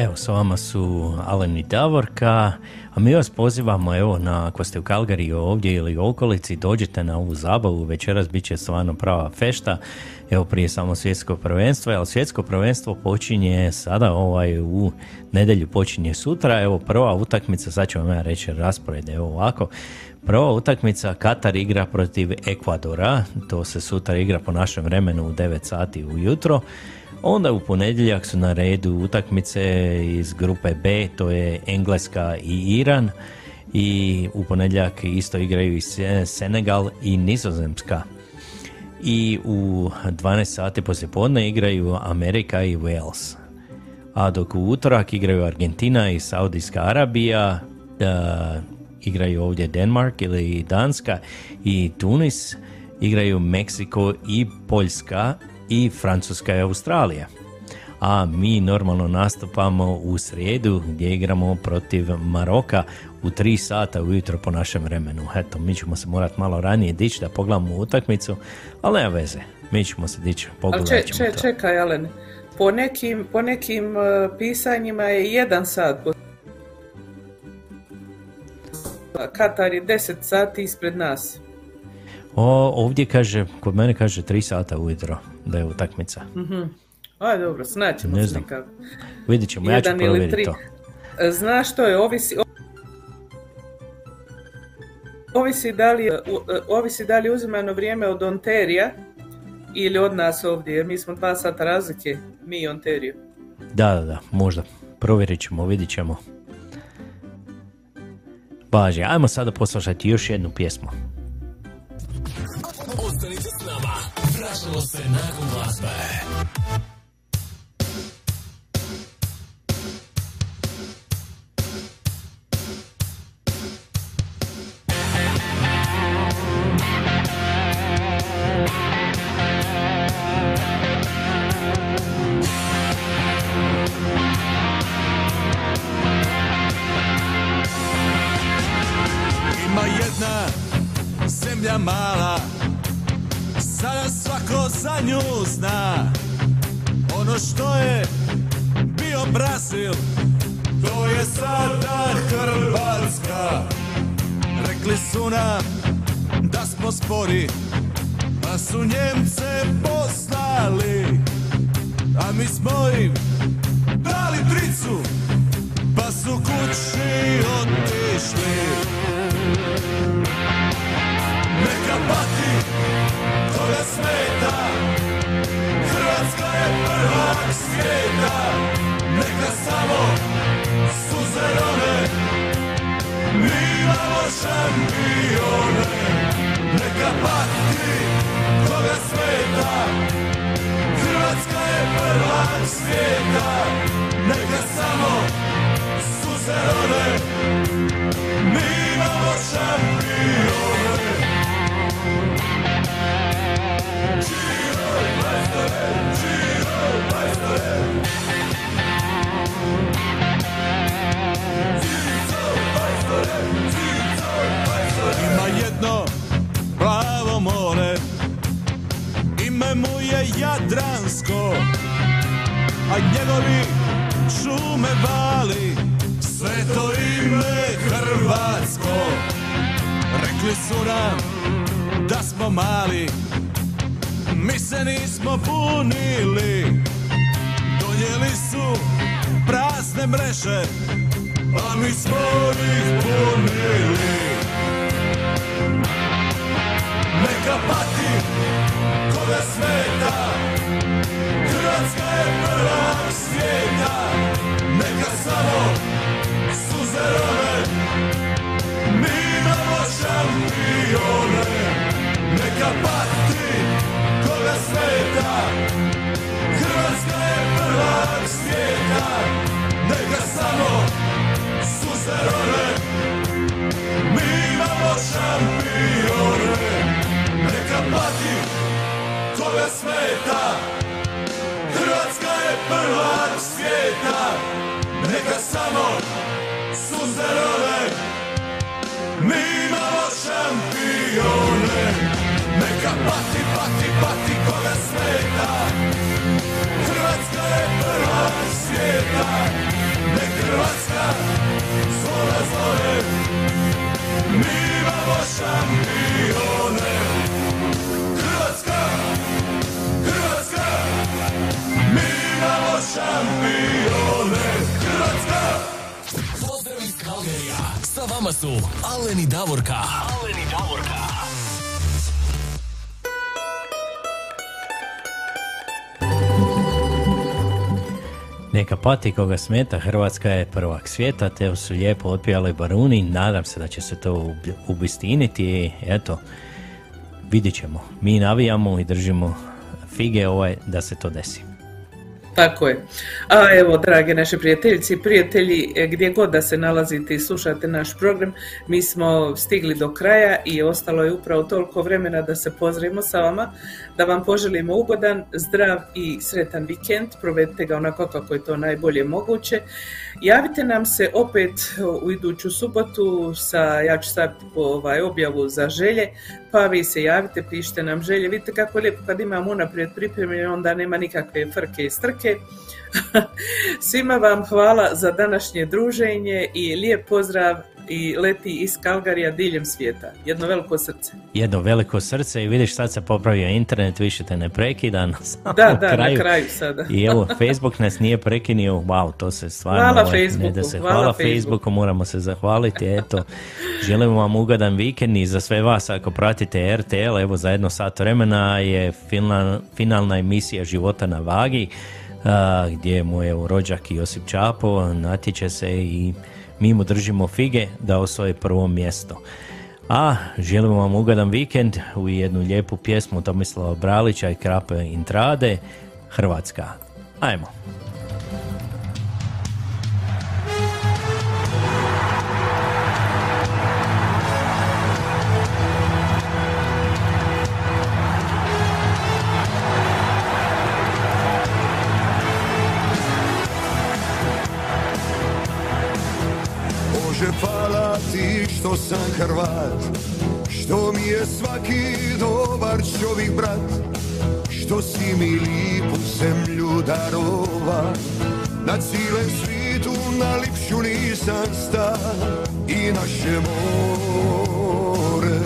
Evo, s vama su Alen i Davorka, a mi vas pozivamo, evo, na, ako ste u Kalgariji ovdje ili u okolici, dođite na ovu zabavu, večeras bit će stvarno prava fešta, evo prije samo svjetsko prvenstvo, ali svjetsko prvenstvo počinje sada, ovaj, u nedjelju počinje sutra, evo prva utakmica, sad ću vam ja reći raspored, evo ovako, Prva utakmica Katar igra protiv Ekvadora, to se sutra igra po našem vremenu u 9 sati ujutro. Onda u ponedjeljak su na redu utakmice iz grupe B, to je Engleska i Iran. I u ponedjeljak isto igraju i Se- Senegal i Nizozemska. I u 12 sati poslijepodne igraju Amerika i Wales. A dok u utorak igraju Argentina i Saudijska Arabija, da igraju ovdje Denmark ili Danska i Tunis, igraju Meksiko i Poljska i Francuska i Australija. A mi normalno nastupamo u srijedu gdje igramo protiv Maroka u 3 sata ujutro po našem vremenu. Eto, mi ćemo se morati malo ranije dići da pogledamo utakmicu, ali nema veze. Mi ćemo se dići, pogledat če, ćemo če, to. čekaj, Alen, po nekim, po nekim uh, pisanjima je jedan sat. Katar je 10 sati ispred nas. O, ovdje kaže, kod mene kaže 3 sata ujutro da je utakmica. Mhm. A dobro, snaćemo Ne znam. Vidjet ćemo, ja ću provjeriti to. E, Znaš što je, ovisi... Ovisi da li, e, ovisi da li je uzimano vrijeme od Onterija ili od nas ovdje, jer mi smo dva sata razlike, mi i Onterio. Da, da, da, možda. Provjerit ćemo, vidit ćemo. Baži, ajmo sada poslušati još jednu pjesmu. Ostanite. Vraćamo se nakon glazbe. Ima jedna zemlja mala Sada svako za nju zna Ono što je bio Brazil. To je sada Hrvatska. Rekli su nam da smo spori Pa su Njemce poslali A mi smo im dali tricu Pa su kući otišli. Neka pati smeta. Hrvatska je prvak svijeta. Neka samo suze rone. Mi imamo šampione. Neka pati koga smeta. Hrvatska je prvak svijeta Jadransko A njegovi šume vali. Sve to ime Hrvatsko. Rekli su nam da smo mali. Mi se nismo punili Donijeli su prazne mreže A mi smo ih punili. Neka pati koga smeta Hrvatska je prvak svijeta. Neka samo suze rone Mi imamo šampione Neka pati koga smeta Hrvatska je prvak svijeta. Neka samo Mi imamo šampione Neka pati koga smeta Hrvatska je prvak svijeta. Neka samo suze rone Mi imamo šampione. Neka pati, pati, pati koga smeta Hrvatska je prvak svijeta. Nek Hrvatska zove, zove. Mi imamo šampione šampione Hrvatska Pozdrav iz Kalgerija. Sa vama su Alen i Davorka. Alen i Davorka. Neka pati koga smeta, Hrvatska je prvak svijeta, te su lijepo otpijali baruni, nadam se da će se to ub- ubistiniti i eto, vidit ćemo. Mi navijamo i držimo fige ovaj da se to desi. Tako je. A evo, drage naše prijateljice i prijatelji, e, gdje god da se nalazite i slušate naš program, mi smo stigli do kraja i ostalo je upravo toliko vremena da se pozdravimo sa vama, da vam poželimo ugodan, zdrav i sretan vikend, provedite ga onako kako je to najbolje moguće. Javite nam se opet u iduću subotu sa, ja ću staviti ovaj objavu za želje, pa vi se javite, pišite nam želje. Vidite kako je lijepo kad imamo unaprijed pripremljeno, onda nema nikakve frke i strke. Svima vam hvala za današnje druženje i lijep pozdrav i leti iz Kalgarija diljem svijeta. Jedno veliko srce. Jedno veliko srce i vidiš sad se popravio internet, više te ne prekida na samom Da, da, na kraju. kraju sada. I evo, Facebook nas nije prekinio, wow, to se stvarno... Hvala ovaj, ne Facebooku, da se, hvala hvala Facebooku. Facebooku, moramo se zahvaliti, eto. Želimo vam ugodan vikend i za sve vas ako pratite RTL, evo za jedno sat vremena je finalna, finalna emisija Života na vagi, a, gdje je moj evo, rođak Josip Čapo, natječe se i mi mu držimo fige da osvoje prvo mjesto. A želimo vam ugodan vikend u jednu lijepu pjesmu Tomislava Bralića i Krape Intrade, Hrvatska. Ajmo. Čovjek brat Što si mi lipu zemlju darova. Na cijelem svitu na lipšu nisam sta I naše more.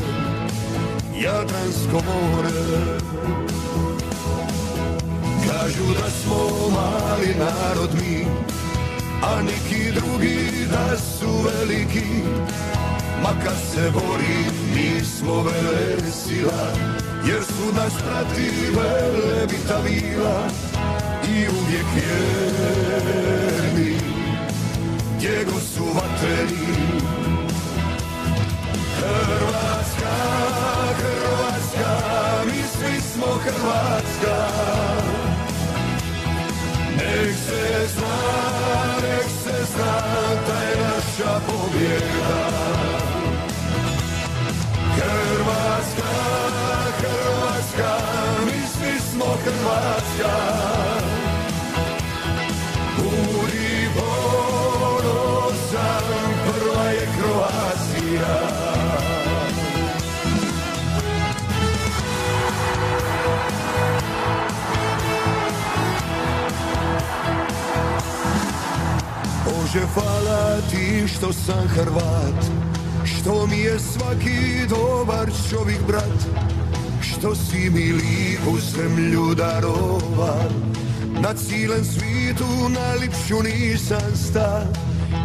Jadransko more. Kažu da smo mali narod mi a neki drugi da su veliki. Ma kad se bori mi smo vele sila Jer su nas prati vele vitavila I uvijek vjerni. Gdje god su vatreni. Hrvatska, Hrvatska Mi svi smo Hrvatska. Nek se zna, nek se zna da je naša pobjeda. Hrvatska U Ribono sam prva je Kroacija Bože, hvala ti što sam Hrvat Što mi je svaki dobar čovjek brat. Što si mi lipu zemlju darova Na cijelem svitu najlipšu nisam sta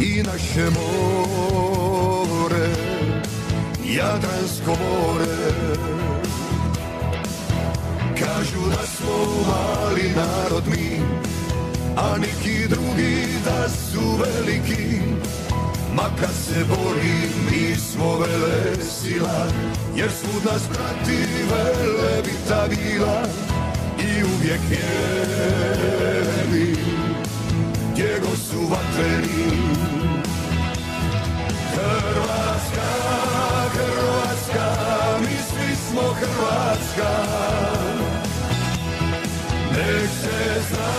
I naše more Jadransko more. Kažu da smo mali narod mi A neki drugi da su veliki Ma kad se bori mi smo vele sila Jer svud nas prati vele bita bila. I uvijek vjerni Gdje go su vatreni. Hrvatska, Hrvatska Mi svi smo Hrvatska. Nek se zna,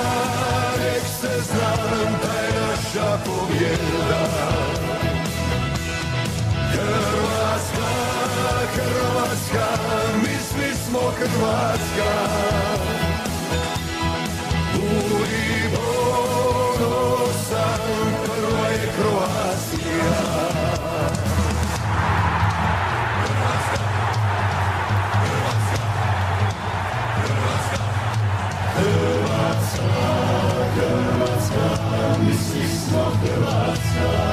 nek se zna da je naša pobjeda Hrvatska, Hrvatska, mi svi smo Hrvatska Budi ponosan, prva je Kroacija Hrvatska, Hrvatska, mi svi smo Hrvatska